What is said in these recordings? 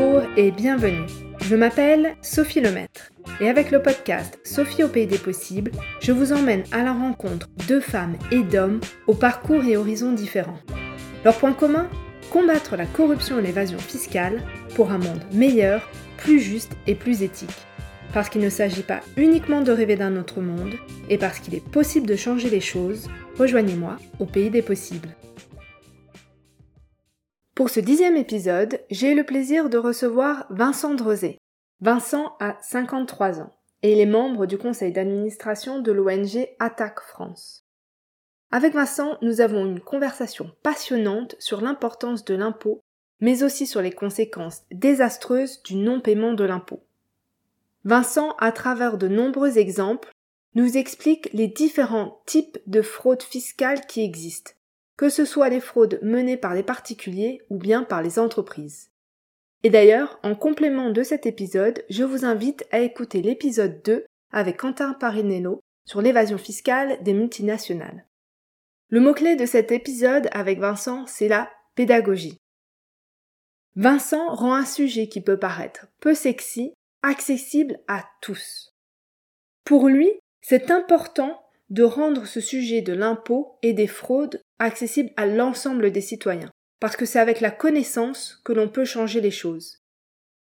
Bonjour et bienvenue. Je m'appelle Sophie Lemaître et avec le podcast Sophie au pays des possibles, je vous emmène à la rencontre de femmes et d'hommes au parcours et horizons différents. Leur point commun Combattre la corruption et l'évasion fiscale pour un monde meilleur, plus juste et plus éthique. Parce qu'il ne s'agit pas uniquement de rêver d'un autre monde, et parce qu'il est possible de changer les choses, rejoignez-moi au pays des possibles. Pour ce dixième épisode, j'ai eu le plaisir de recevoir Vincent Drezé. Vincent a 53 ans et il est membre du conseil d'administration de l'ONG Attaque France. Avec Vincent, nous avons une conversation passionnante sur l'importance de l'impôt, mais aussi sur les conséquences désastreuses du non-paiement de l'impôt. Vincent, à travers de nombreux exemples, nous explique les différents types de fraudes fiscales qui existent que ce soit les fraudes menées par les particuliers ou bien par les entreprises. Et d'ailleurs, en complément de cet épisode, je vous invite à écouter l'épisode 2 avec Quentin Parinello sur l'évasion fiscale des multinationales. Le mot-clé de cet épisode avec Vincent, c'est la pédagogie. Vincent rend un sujet qui peut paraître peu sexy accessible à tous. Pour lui, c'est important de rendre ce sujet de l'impôt et des fraudes accessible à l'ensemble des citoyens, parce que c'est avec la connaissance que l'on peut changer les choses.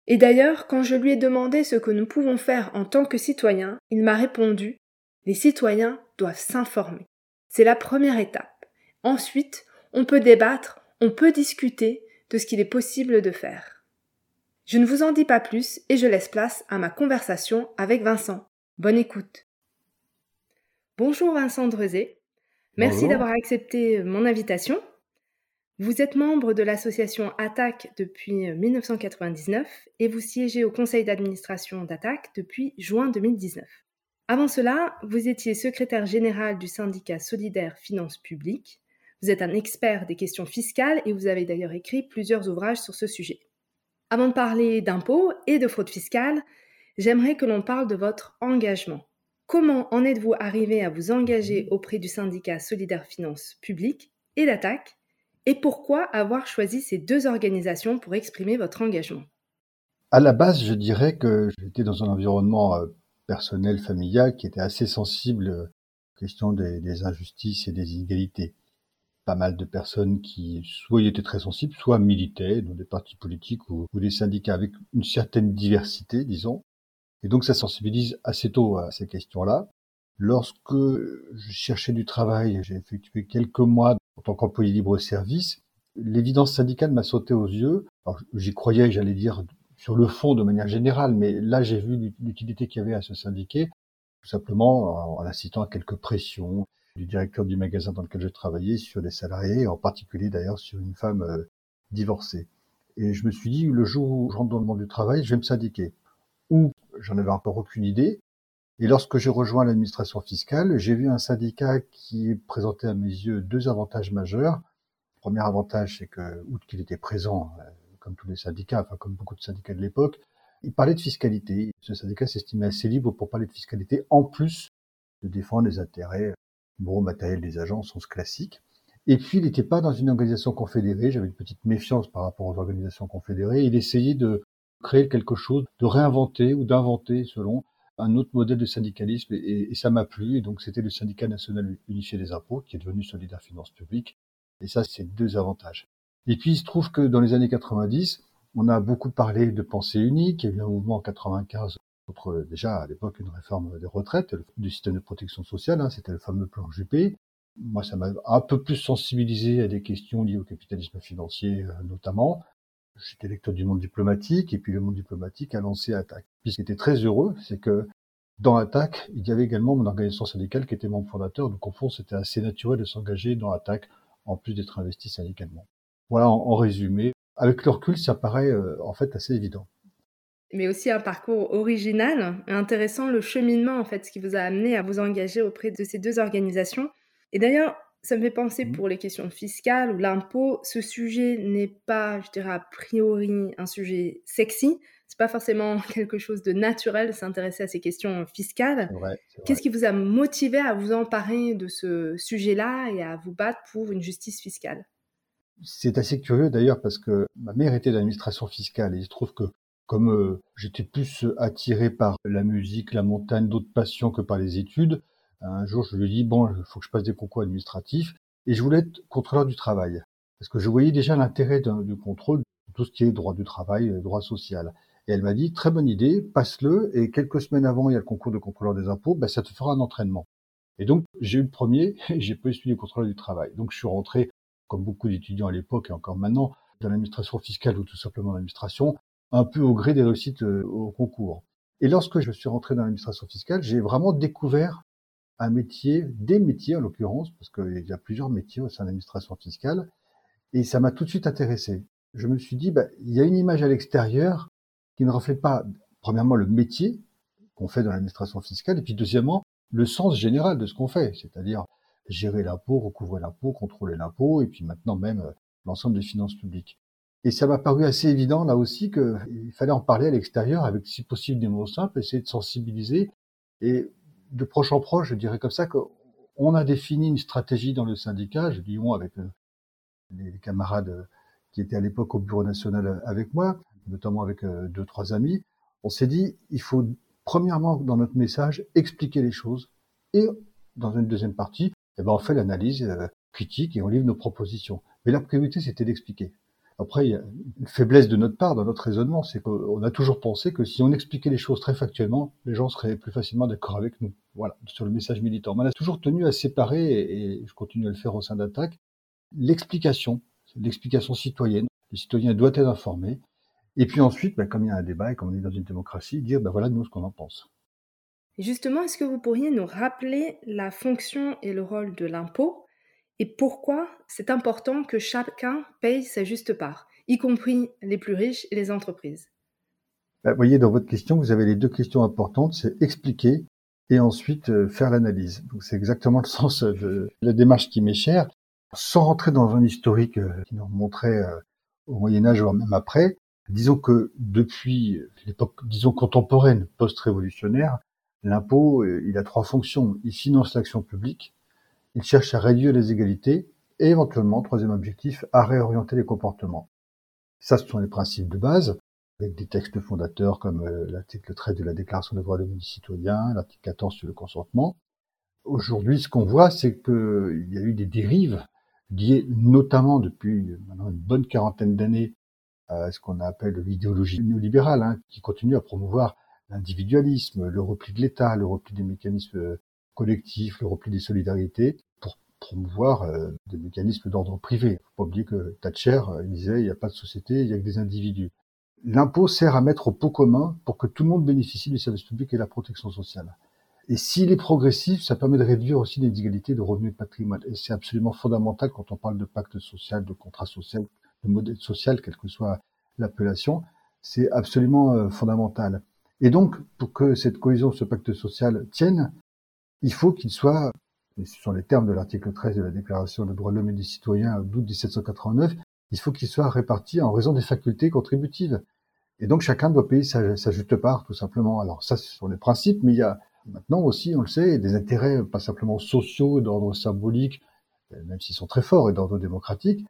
Et d'ailleurs, quand je lui ai demandé ce que nous pouvons faire en tant que citoyens, il m'a répondu Les citoyens doivent s'informer. C'est la première étape. Ensuite, on peut débattre, on peut discuter de ce qu'il est possible de faire. Je ne vous en dis pas plus et je laisse place à ma conversation avec Vincent. Bonne écoute. Bonjour Vincent Drezé. Merci d'avoir accepté mon invitation. Vous êtes membre de l'association Attaque depuis 1999 euh, et vous siégez au conseil d'administration d'Attaque depuis juin 2019. Avant cela, vous étiez secrétaire général du syndicat solidaire Finances publiques. Vous êtes un expert des questions fiscales et vous avez d'ailleurs écrit plusieurs ouvrages sur ce sujet. Avant de parler d'impôts et de fraude fiscale, j'aimerais que l'on parle de votre engagement. Comment en êtes-vous arrivé à vous engager auprès du syndicat Solidaire Finance Publique et d'Attaque Et pourquoi avoir choisi ces deux organisations pour exprimer votre engagement? À la base, je dirais que j'étais dans un environnement euh, personnel, familial, qui était assez sensible euh, aux questions des, injustices et des inégalités. Pas mal de personnes qui soit y étaient très sensibles, soit militaient dans des partis politiques ou des syndicats avec une certaine diversité, disons. Et donc ça sensibilise assez tôt à ces questions-là. Lorsque je cherchais du travail, j'ai effectué quelques mois en tant qu'employé libre-service, l'évidence syndicale m'a sauté aux yeux. J'y croyais, j'allais dire, sur le fond de manière générale, mais là j'ai vu l'utilité qu'il y avait à se syndiquer, tout simplement en incitant à quelques pressions du directeur du magasin dans lequel je travaillais sur les salariés, en particulier d'ailleurs sur une femme euh, divorcée. Et je me suis dit, le jour où je rentre dans le monde du travail, je vais me syndiquer. J'en avais encore aucune idée. Et lorsque j'ai rejoint l'administration fiscale, j'ai vu un syndicat qui présentait à mes yeux deux avantages majeurs. Le premier avantage, c'est que, outre qu'il était présent, euh, comme tous les syndicats, enfin comme beaucoup de syndicats de l'époque, il parlait de fiscalité. Ce syndicat s'estimait assez libre pour parler de fiscalité, en plus de défendre les intérêts moraux matériels des agents sens classique. Et puis, il n'était pas dans une organisation confédérée. J'avais une petite méfiance par rapport aux organisations confédérées. Il essayait de créer quelque chose, de réinventer ou d'inventer selon un autre modèle de syndicalisme et, ça m'a plu et donc c'était le syndicat national unifié des impôts qui est devenu Solidaire Finance Publique et ça c'est deux avantages. Et puis il se trouve que dans les années 90, on a beaucoup parlé de pensée unique, il y a eu un mouvement en 95 contre déjà à l'époque une réforme des retraites, du système de protection sociale, hein, c'était le fameux plan Juppé. Moi ça m'a un peu plus sensibilisé à des questions liées au capitalisme financier euh, notamment. J'étais lecteur du monde diplomatique et puis le monde diplomatique a lancé Attaque. Puis ce qui était très heureux, c'est que dans Attaque, il y avait également mon organisation syndicale qui était membre fondateur. Donc au fond, c'était assez naturel de s'engager dans Attaque en plus d'être investi syndicalement. Voilà en, résumé. Avec le recul, ça paraît euh, en fait assez évident. Mais aussi un parcours original et intéressant, le cheminement en fait, ce qui vous a amené à vous engager auprès de ces deux organisations. Et d'ailleurs, ça me fait penser mmh. pour les questions fiscales ou l'impôt, ce sujet n'est pas, je dirais, a priori un sujet sexy. C'est pas forcément quelque chose de naturel de s'intéresser à ces questions fiscales. Qu'est-ce qui vous a motivé à vous emparer de ce sujet-là et à vous battre pour une justice fiscale? C'est assez curieux d'ailleurs parce que ma mère était d'administration fiscale et il se trouve que comme euh, j'étais plus attiré par la musique, la montagne, d'autres passions que par les études, un jour je lui dit bon, il faut que je passe des concours administratifs et je voulais être contrôleur du travail parce que je voyais déjà l'intérêt du contrôle tout ce qui est droit du travail, droit social. Et elle m'a dit très bonne idée, passe-le et quelques semaines avant il y a le concours de contrôleur des impôts, ben, ça te fera un entraînement. Et donc j'ai eu le premier, et j'ai pas étudié contrôleur du travail. Donc je suis rentré comme beaucoup d'étudiants à l'époque et encore maintenant dans l'administration fiscale ou tout simplement l'administration, un peu au gré des réussites euh, au concours. Et lorsque je suis rentré dans l'administration fiscale, j'ai vraiment découvert un métier, des métiers en l'occurrence, parce qu'il y a plusieurs métiers au sein de l'administration fiscale, et ça m'a tout de suite intéressé. Je me suis dit, bah, il y a une image à l'extérieur qui ne reflète pas, premièrement, le métier qu'on fait dans l'administration fiscale, et puis deuxièmement, le sens général de ce qu'on fait, c'est-à-dire gérer l'impôt, recouvrer l'impôt, contrôler l'impôt, et puis maintenant même euh, l'ensemble des finances publiques. Et ça m'a paru assez évident là aussi qu'il fallait en parler à l'extérieur avec si possible des mots simples, essayer de sensibiliser. Et de proche en proche, je dirais comme ça qu'on a défini une stratégie dans le syndicat, je dis on avec euh, les camarades euh, qui étaient à l'époque au bureau national avec moi, notamment avec euh, deux, trois amis. On s'est dit, il faut premièrement dans notre message expliquer les choses et dans une deuxième partie, eh ben, on fait l'analyse critique et on livre nos propositions. Mais la priorité, c'était d'expliquer. Après, il y a une faiblesse de notre part dans notre raisonnement, c'est qu'on a toujours pensé que si on expliquait les choses très factuellement, les gens seraient plus facilement d'accord avec nous. Voilà, sur le message militant. Mais on a toujours tenu à séparer, et je continue à le faire au sein d'Attaque, l'explication, l'explication citoyenne. Le citoyen doit être informé. Et puis ensuite, ben, comme il y a un débat et comme on est dans une démocratie, dire ben voilà nous ce qu'on en pense. Justement, est-ce que vous pourriez nous rappeler la fonction et le rôle de l'impôt et pourquoi c'est important que chacun paye sa juste part, y compris les plus riches et les entreprises? Bah, Vous voyez, dans votre question, vous avez les deux questions importantes, c'est expliquer et ensuite euh, faire l'analyse. Donc c'est exactement le sens de la démarche qui m'est chère. Sans rentrer dans un historique euh, qui nous montrait euh, au Moyen Âge, voire même après, disons que depuis l'époque, disons contemporaine, post-révolutionnaire, l'impôt, il a trois fonctions. Il finance l'action publique, il cherche à réduire les égalités et éventuellement, troisième objectif, à réorienter les comportements. Ça, ce sont les principes de base, avec des textes fondateurs comme euh, l'article 13 de la Déclaration des droits de l'homme du citoyen, l'article 14 sur le consentement. Aujourd'hui, ce qu'on voit, c'est qu'il y a eu des dérives liées notamment depuis maintenant une bonne quarantaine d'années à ce qu'on appelle l'idéologie néolibérale, hein, qui continue à promouvoir l'individualisme, le repli de l'État, le repli des mécanismes collectif, le repli des solidarités, pour promouvoir euh, des mécanismes d'ordre privé. Faut pas oublier que Thatcher euh, disait il n'y a pas de société, il y a que des individus. L'impôt sert à mettre au pot commun pour que tout le monde bénéficie du service public et de la protection sociale. Et s'il est progressif, ça permet de réduire aussi les inégalités de revenus et de patrimoine. Et c'est absolument fondamental quand on parle de pacte social, de contrat social, de modèle social, quelle que soit l'appellation. C'est absolument euh, fondamental. Et donc, pour que cette cohésion, ce pacte social tienne, il faut qu'il soit, et ce sont les termes de l'article 13 de la Déclaration des droits de l'homme et des citoyens d'août 1789, il faut qu'il soit réparti en raison des facultés contributives. Et donc chacun doit payer sa, juste part, tout simplement. Alors ça, ce sont les principes, mais il y a maintenant aussi, on le sait, des intérêts pas simplement sociaux, d'ordre symbolique, même s'ils sont très forts, et d'ordre démocratique,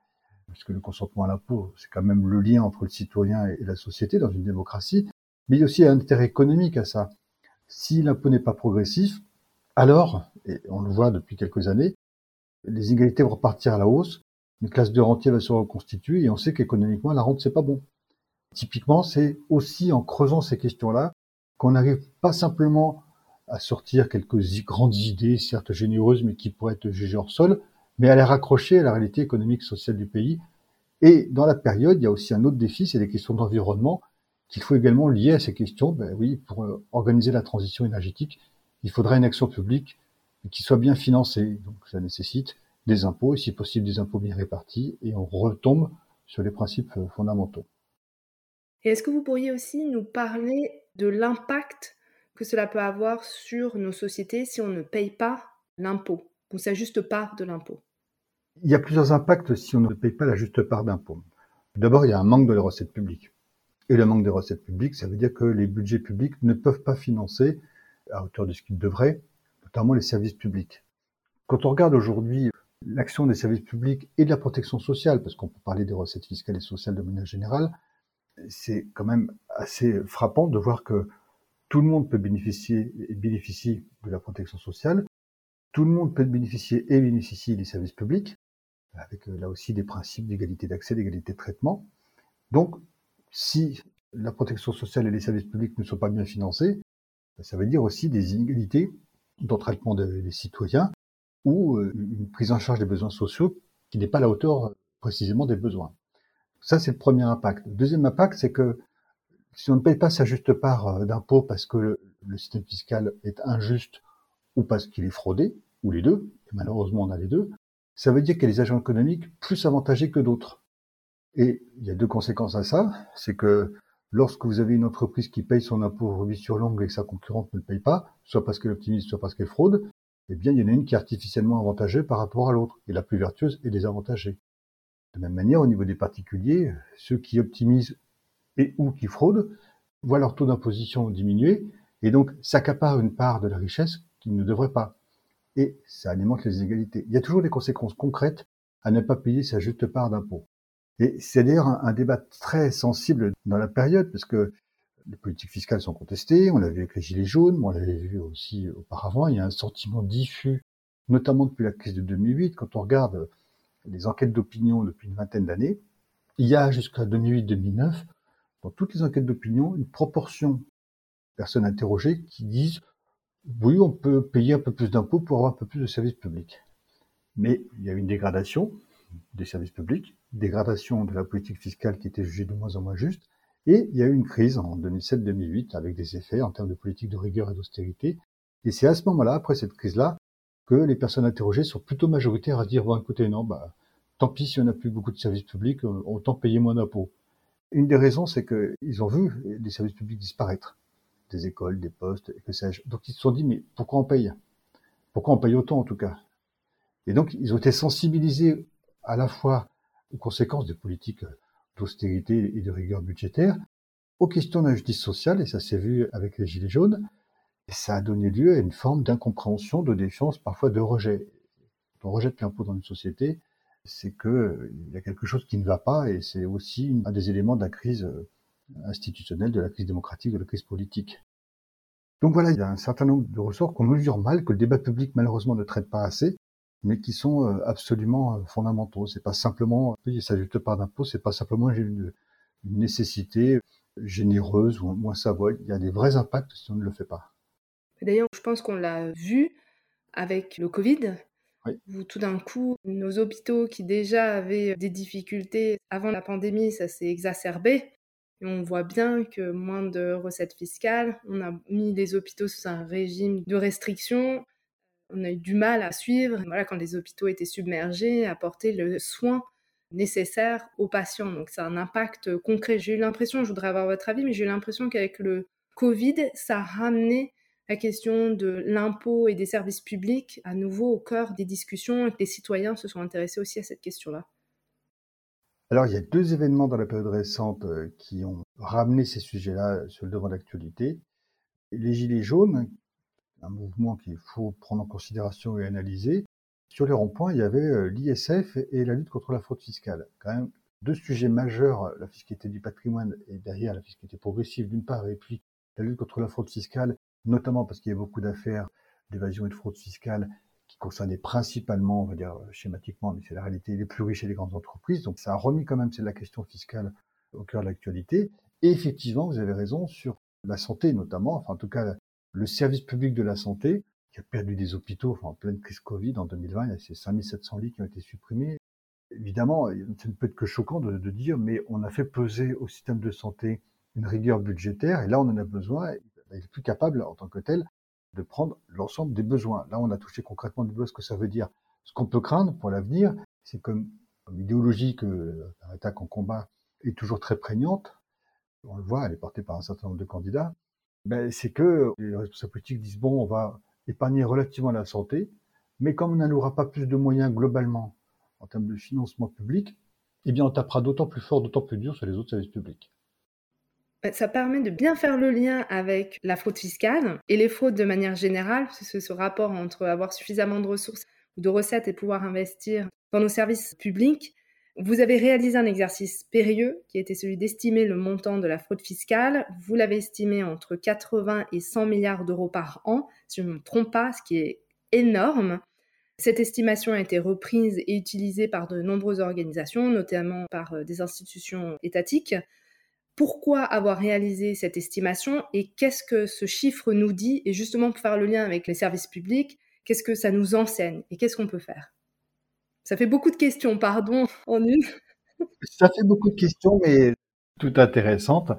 puisque le consentement à l'impôt, c'est quand même le lien entre le citoyen et la société dans une démocratie, mais il y a aussi un intérêt économique à ça. Si l'impôt n'est pas progressif, alors, et on le voit depuis quelques années, les inégalités vont repartir à la hausse, une classe de rentiers va se reconstituer et on sait qu'économiquement, la rente, c'est pas bon. Typiquement, c'est aussi en creusant ces questions-là qu'on n'arrive pas simplement à sortir quelques grandes idées, certes généreuses, mais qui pourraient être jugées hors sol, mais à les raccrocher à la réalité économique sociale du pays. Et dans la période, il y a aussi un autre défi, c'est les questions d'environnement qu'il faut également lier à ces questions, ben oui, pour euh, organiser la transition énergétique il faudra une action publique qui soit bien financée. Donc ça nécessite des impôts, et si possible des impôts bien répartis, et on retombe sur les principes euh, fondamentaux. Et est-ce que vous pourriez aussi nous parler de l'impact que cela peut avoir sur nos sociétés si on ne paye pas l'impôt, ou sa juste part de l'impôt? Il y a plusieurs impacts si on ne paye pas la juste part d'impôt. D'abord, il y a un manque de recettes publiques. Et le manque des recettes publiques, ça veut dire que les budgets publics ne peuvent pas financer à hauteur de ce qu'ils devraient, notamment les services publics. Quand on regarde aujourd'hui l'action des services publics et de la protection sociale, parce qu'on peut parler des recettes fiscales et sociales de manière générale, c'est quand même assez frappant de voir que tout le monde peut bénéficier et bénéficie de la protection sociale, tout le monde peut bénéficier et bénéficier des services publics, avec euh, là aussi des principes d'égalité d'accès, d'égalité de traitement. Donc, si la protection sociale et les services publics ne sont pas bien financés, ben, ça veut dire aussi des inégalités dans le traitement des citoyens ou euh, une prise en charge des besoins sociaux qui n'est pas à la hauteur euh, précisément des besoins. Ça, c'est le premier impact. Le deuxième impact, c'est que si on ne paye pas sa juste part euh, d'impôt parce que le, système fiscal est injuste ou parce qu'il est fraudé, ou les deux, et malheureusement on a les deux, ça veut dire qu'il y a des agents économiques plus avantagés que d'autres. Et il y a deux conséquences à ça, c'est que lorsque vous avez une entreprise qui paye son impôt revue sur l'ongle et que sa concurrente ne le paye pas, soit parce qu'elle optimise, soit parce qu'elle fraude, eh bien, il y en a une qui est artificiellement avantagée par rapport à l'autre, et la plus vertueuse est désavantagée. De même manière, au niveau des particuliers, ceux qui optimisent et ou qui fraudent voient leur taux d'imposition diminuer, et donc s'accaparent une part de la richesse qu'ils ne devraient pas. Et ça alimente les inégalités. Il y a toujours des conséquences concrètes à ne pas payer sa juste part d'impôt. Et c'est d'ailleurs un, débat très sensible dans la période, parce que les politiques fiscales sont contestées, on l'a vu avec les Gilets jaunes, mais on l'avait vu aussi auparavant, il y a un sentiment diffus, notamment depuis la crise de 2008, quand on regarde les enquêtes d'opinion depuis une vingtaine d'années, il y a jusqu'à 2008-2009, dans toutes les enquêtes d'opinion, une proportion de personnes interrogées qui disent oui, on peut payer un peu plus d'impôts pour avoir un peu plus de services publics. Mais il y a une dégradation des services publics, dégradation de la politique fiscale qui était jugée de moins en moins juste, et il y a eu une crise en 2007-2008 avec des effets en termes de politique de rigueur et d'austérité. Et c'est à ce moment-là, après cette crise-là, que les personnes interrogées sont plutôt majoritaires à dire, bon, écoutez, non, bah, tant pis si on n'a plus beaucoup de services publics, euh, autant payer moins d'impôts. Une des raisons, c'est qu'ils ont vu les services publics disparaître, des écoles, des postes, et que sais-je. Donc ils se sont dit, mais pourquoi on paye? Pourquoi on paye autant en tout cas? Et donc ils ont été sensibilisés à la fois aux conséquences des politiques d'austérité et de rigueur budgétaire, aux questions d'injustice sociale, et ça s'est vu avec les Gilets jaunes, ça a donné lieu à une forme d'incompréhension, de défiance, parfois de rejet. Quand on rejette l'impôt dans une société, c'est qu'il y a quelque chose qui ne va pas, et c'est aussi un des éléments de la crise euh, institutionnelle, de la crise démocratique, de la crise politique. Donc voilà, il y a un certain nombre de ressorts qu'on mesure mal, que le débat public malheureusement ne traite pas assez, mais qui sont euh, absolument euh, fondamentaux. C'est pas simplement payer sa juste part d'impôt, c'est pas simplement une, une nécessité généreuse ou moins savoir. Il y a des vrais impacts si on ne le fait pas. D'ailleurs, je pense qu'on l'a vu avec le Covid, où tout d'un coup, nos hôpitaux qui déjà avaient des difficultés avant la pandémie, ça s'est exacerbé. Et on voit bien que moins de recettes fiscales, on a mis les hôpitaux sous un régime de restriction, on a eu du mal à suivre, voilà, quand les hôpitaux étaient submergés, à porter le soin nécessaire aux patients. Donc ça a un impact concret. J'ai eu l'impression, je voudrais avoir votre avis, mais j'ai eu l'impression qu'avec le Covid, ça a ramené la question de l'impôt et des services publics à nouveau au cœur des discussions et que les citoyens se sont intéressés aussi à cette question-là. Alors, il y a deux événements dans la période récente euh, qui ont ramené ces sujets-là sur le devant d'actualité. Les Gilets jaunes, un mouvement qu'il faut prendre en considération et analyser. Sur les ronds-points, il y avait euh, l'ISF et la lutte contre la fraude fiscale. Quand même deux sujets majeurs, la fiscalité du patrimoine et derrière la fiscalité progressive d'une part, et puis la lutte contre la fraude fiscale, notamment parce qu'il y a beaucoup d'affaires d'évasion et de fraude fiscale qui concernaient principalement, on va dire schématiquement, mais c'est la réalité, les plus riches et les grandes entreprises. Donc ça a remis quand même c'est la question fiscale au cœur de l'actualité. Et effectivement, vous avez raison sur la santé notamment, enfin en tout cas le service public de la santé, qui a perdu des hôpitaux enfin, en pleine crise Covid en 2020, il y a ces 5700 lits qui ont été supprimés. Évidemment, ça ne peut être que choquant de, dire, mais on a fait peser au système de santé une rigueur budgétaire, et là on en a besoin, est plus capable en tant que tel de prendre l'ensemble des besoins. Là, on a touché concrètement du doigt ce que ça veut dire. Ce qu'on peut craindre pour l'avenir, c'est comme, l'idéologie que l'attaque en combat est toujours très prégnante, on le voit, elle est portée par un certain nombre de candidats, ben, c'est que les responsables politiques disent bon, on va épargner relativement la santé, mais comme on n'allouera pas plus de moyens globalement en termes de financement public, eh bien on tapera d'autant plus fort, d'autant plus dur sur les autres services publics. Ça permet de bien faire le lien avec la fraude fiscale et les fraudes de manière générale, ce rapport entre avoir suffisamment de ressources de recettes et pouvoir investir dans nos services publics, vous avez réalisé un exercice périlleux qui était celui d'estimer le montant de la fraude fiscale. Vous l'avez estimé entre 80 et 100 milliards d'euros par an, si je ne me trompe pas, ce qui est énorme. Cette estimation a été reprise et utilisée par de nombreuses organisations, notamment par euh, des institutions étatiques. Pourquoi avoir réalisé cette estimation et qu'est-ce que ce chiffre nous dit Et justement, pour faire le lien avec les services publics, qu'est-ce que ça nous enseigne et qu'est-ce qu'on peut faire? Ça fait beaucoup de questions, pardon, en une. Ça fait beaucoup de questions, mais tout intéressantes.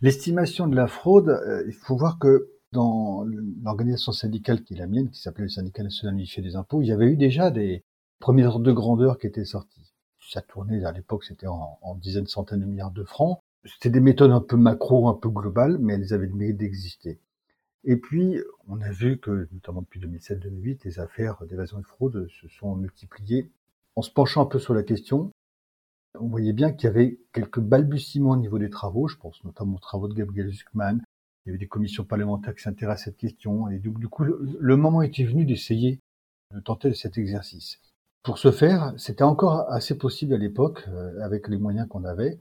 L'estimation de la fraude, euh, il faut voir que dans l'organisation syndicale qui est la mienne, qui s'appelait le syndicat national unifié des impôts, il y avait eu déjà des premiers ordres de grandeur qui étaient sortis. Ça tournait à l'époque, c'était en, en dizaines, centaines de milliards de francs. C'était des méthodes un peu macro, un peu globales, mais elles avaient le mérite d'exister. Et puis, on a vu que, notamment depuis 2007-2008, les affaires d'évasion et de fraude se sont multipliées. En se penchant un peu sur la question, on voyait bien qu'il y avait quelques balbutiements au niveau des travaux. Je pense notamment aux travaux de Gabriel Zuckman, il y avait des commissions parlementaires qui s'intéressent à cette question. Et du, coup, le, moment était venu d'essayer de tenter cet exercice. Pour ce faire, c'était encore assez possible à l'époque, euh, avec les moyens qu'on avait.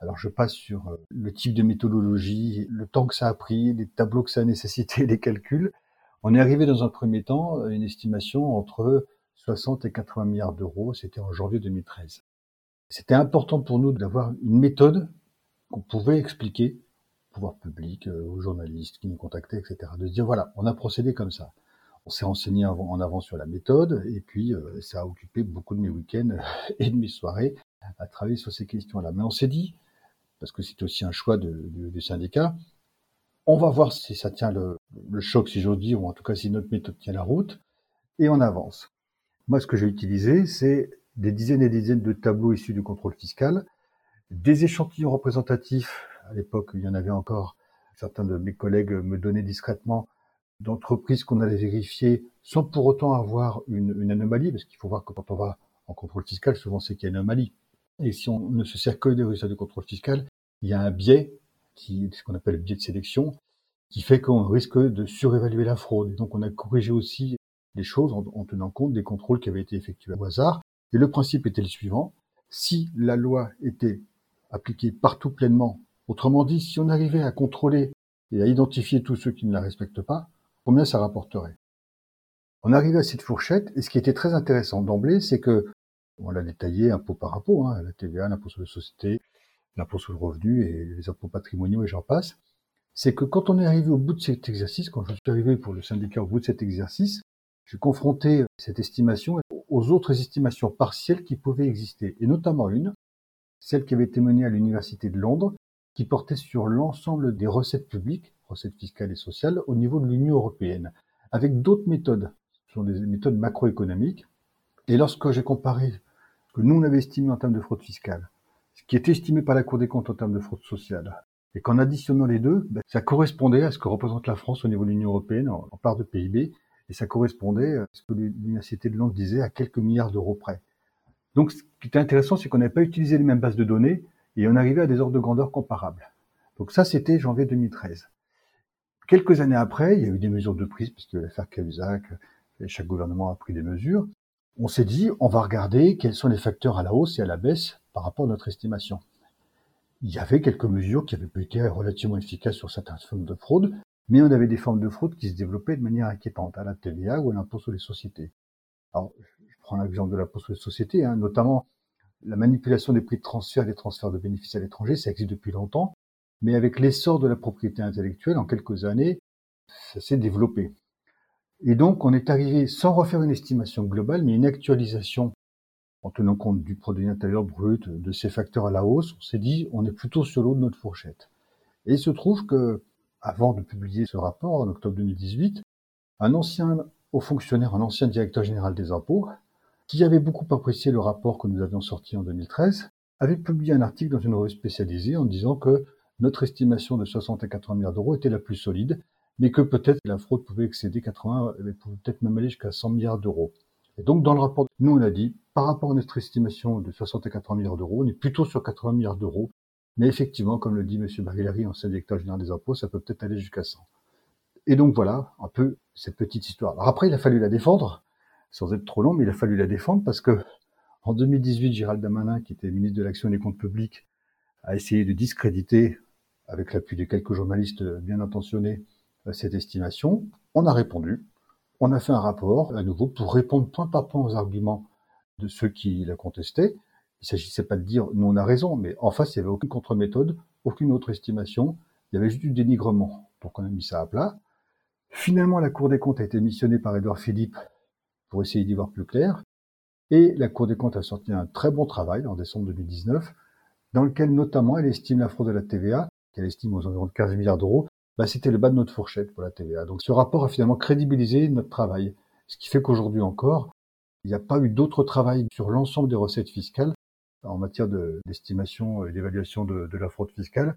Alors je passe sur euh, le type de méthodologie, le temps que ça a pris, les tableaux que ça a nécessité, les calculs. On est arrivé dans un premier temps à une estimation entre 60 et 80 milliards d'euros, c'était en janvier 2013. C'était important pour nous d'avoir une méthode qu'on pouvait expliquer pouvoir public, euh, aux journalistes qui nous contactaient, etc. De se dire voilà, on a procédé comme ça. On s'est renseigné en avant sur la méthode et puis euh, ça a occupé beaucoup de mes week-ends et de mes soirées à travailler sur ces questions-là. Mais on s'est dit, parce que c'est aussi un choix de, du syndicat, on va voir si ça tient le, choc, si j'ose dire, ou en tout cas si notre méthode tient la route, et on avance. Moi, ce que j'ai utilisé, c'est des dizaines et des dizaines de tableaux issus du contrôle fiscal, des échantillons représentatifs à l'époque, il y en avait encore. Certains de mes collègues me donnaient discrètement d'entreprises qu'on allait vérifier sans pour autant avoir une, anomalie, parce qu'il faut voir que quand on va en contrôle fiscal, souvent c'est qu'il y a une anomalie. Et si on ne se sert que des résultats de contrôle fiscal, il y a un biais, qui, ce qu'on appelle le biais de sélection, qui fait qu'on risque de surévaluer la fraude. donc on a corrigé aussi les choses en, en tenant compte des contrôles qui avaient été effectués au hasard. Et le principe était le suivant. Si la loi était appliquée partout pleinement Autrement dit, si on arrivait à contrôler et à identifier tous ceux qui ne la respectent pas, combien ça rapporterait? On arrivait à cette fourchette, et ce qui était très intéressant d'emblée, c'est que, on l'a détaillé impôt par impôt, hein, la TVA, l'impôt sur les sociétés, l'impôt sur le revenu et les impôts patrimoniaux et j'en passe, c'est que quand on est arrivé au bout de cet exercice, quand je suis arrivé pour le syndicat au bout de cet exercice, j'ai confronté cette estimation aux autres estimations partielles qui pouvaient exister, et notamment une, celle qui avait été menée à l'Université de Londres, qui portait sur l'ensemble des recettes publiques, recettes fiscales et sociales, au niveau de l'Union européenne, avec d'autres méthodes. Ce sont des méthodes macroéconomiques. Et lorsque j'ai comparé que nous on avait estimé en termes de fraude fiscale, ce qui était estimé par la Cour des comptes en termes de fraude sociale, et qu'en additionnant les deux, ben, ça correspondait à ce que représente la France au niveau de l'Union européenne en, part de PIB, et ça correspondait à ce que l'Université de Londres disait à quelques milliards d'euros près. Donc ce qui était intéressant, c'est qu'on n'avait pas utilisé les mêmes bases de données, et on arrivait à des ordres de grandeur comparables. Donc ça, c'était janvier 2013. Quelques années après, il y a eu des mesures de prise, puisque l'affaire Cahuzac, chaque gouvernement a pris des mesures. On s'est dit, on va regarder quels sont les facteurs à la hausse et à la baisse par rapport à notre estimation. Il y avait quelques mesures qui avaient été relativement efficaces sur certaines formes de fraude, mais on avait des formes de fraude qui se développaient de manière inquiétante, à la TVA ou à l'impôt sur les sociétés. Alors, je prends l'exemple de l'impôt sur les sociétés, hein, notamment la manipulation des prix de transfert et des transferts de bénéfices à l'étranger, ça existe depuis longtemps, mais avec l'essor de la propriété intellectuelle, en quelques années, ça s'est développé. Et donc, on est arrivé, sans refaire une estimation globale, mais une actualisation en tenant compte du produit intérieur brut, de ces facteurs à la hausse, on s'est dit, on est plutôt sur l'eau de notre fourchette. Et il se trouve que, avant de publier ce rapport, en octobre 2018, un ancien haut fonctionnaire, un ancien directeur général des impôts, qui avait beaucoup apprécié le rapport que nous avions sorti en 2013, avait publié un article dans une revue spécialisée en disant que notre estimation de 60 à 80 milliards d'euros était la plus solide, mais que peut-être la fraude pouvait excéder 80, et pouvait peut-être même aller jusqu'à 100 milliards d'euros. Et donc dans le rapport, nous on a dit, par rapport à notre estimation de 60 à 80 milliards d'euros, on est plutôt sur 80 milliards d'euros, mais effectivement, comme le dit M. Barilari, ancien directeur général des impôts, ça peut peut-être aller jusqu'à 100. Et donc voilà, un peu cette petite histoire. Alors après, il a fallu la défendre, sans être trop long, mais il a fallu la défendre parce que en 2018, Gérald Damanin, qui était ministre de l'Action et des Comptes Publics, a essayé de discréditer, avec l'appui de quelques journalistes bien intentionnés, cette estimation. On a répondu. On a fait un rapport, à nouveau, pour répondre point par point aux arguments de ceux qui la contestaient. Il s'agissait pas de dire nous on a raison, mais en face il n'y avait aucune contre-méthode, aucune autre estimation. Il y avait juste du dénigrement. Donc on a mis ça à plat. Finalement, la Cour des comptes a été missionnée par Édouard Philippe pour essayer d'y voir plus clair. Et la Cour des comptes a sorti un très bon travail en décembre 2019, dans lequel notamment elle estime la fraude à la TVA, qu'elle estime aux environs de 15 milliards d'euros, bah, c'était le bas de notre fourchette pour la TVA. Donc ce rapport a finalement crédibilisé notre travail. Ce qui fait qu'aujourd'hui encore, il n'y a pas eu d'autre travail sur l'ensemble des recettes fiscales en matière d'estimation et d'évaluation de, la fraude fiscale.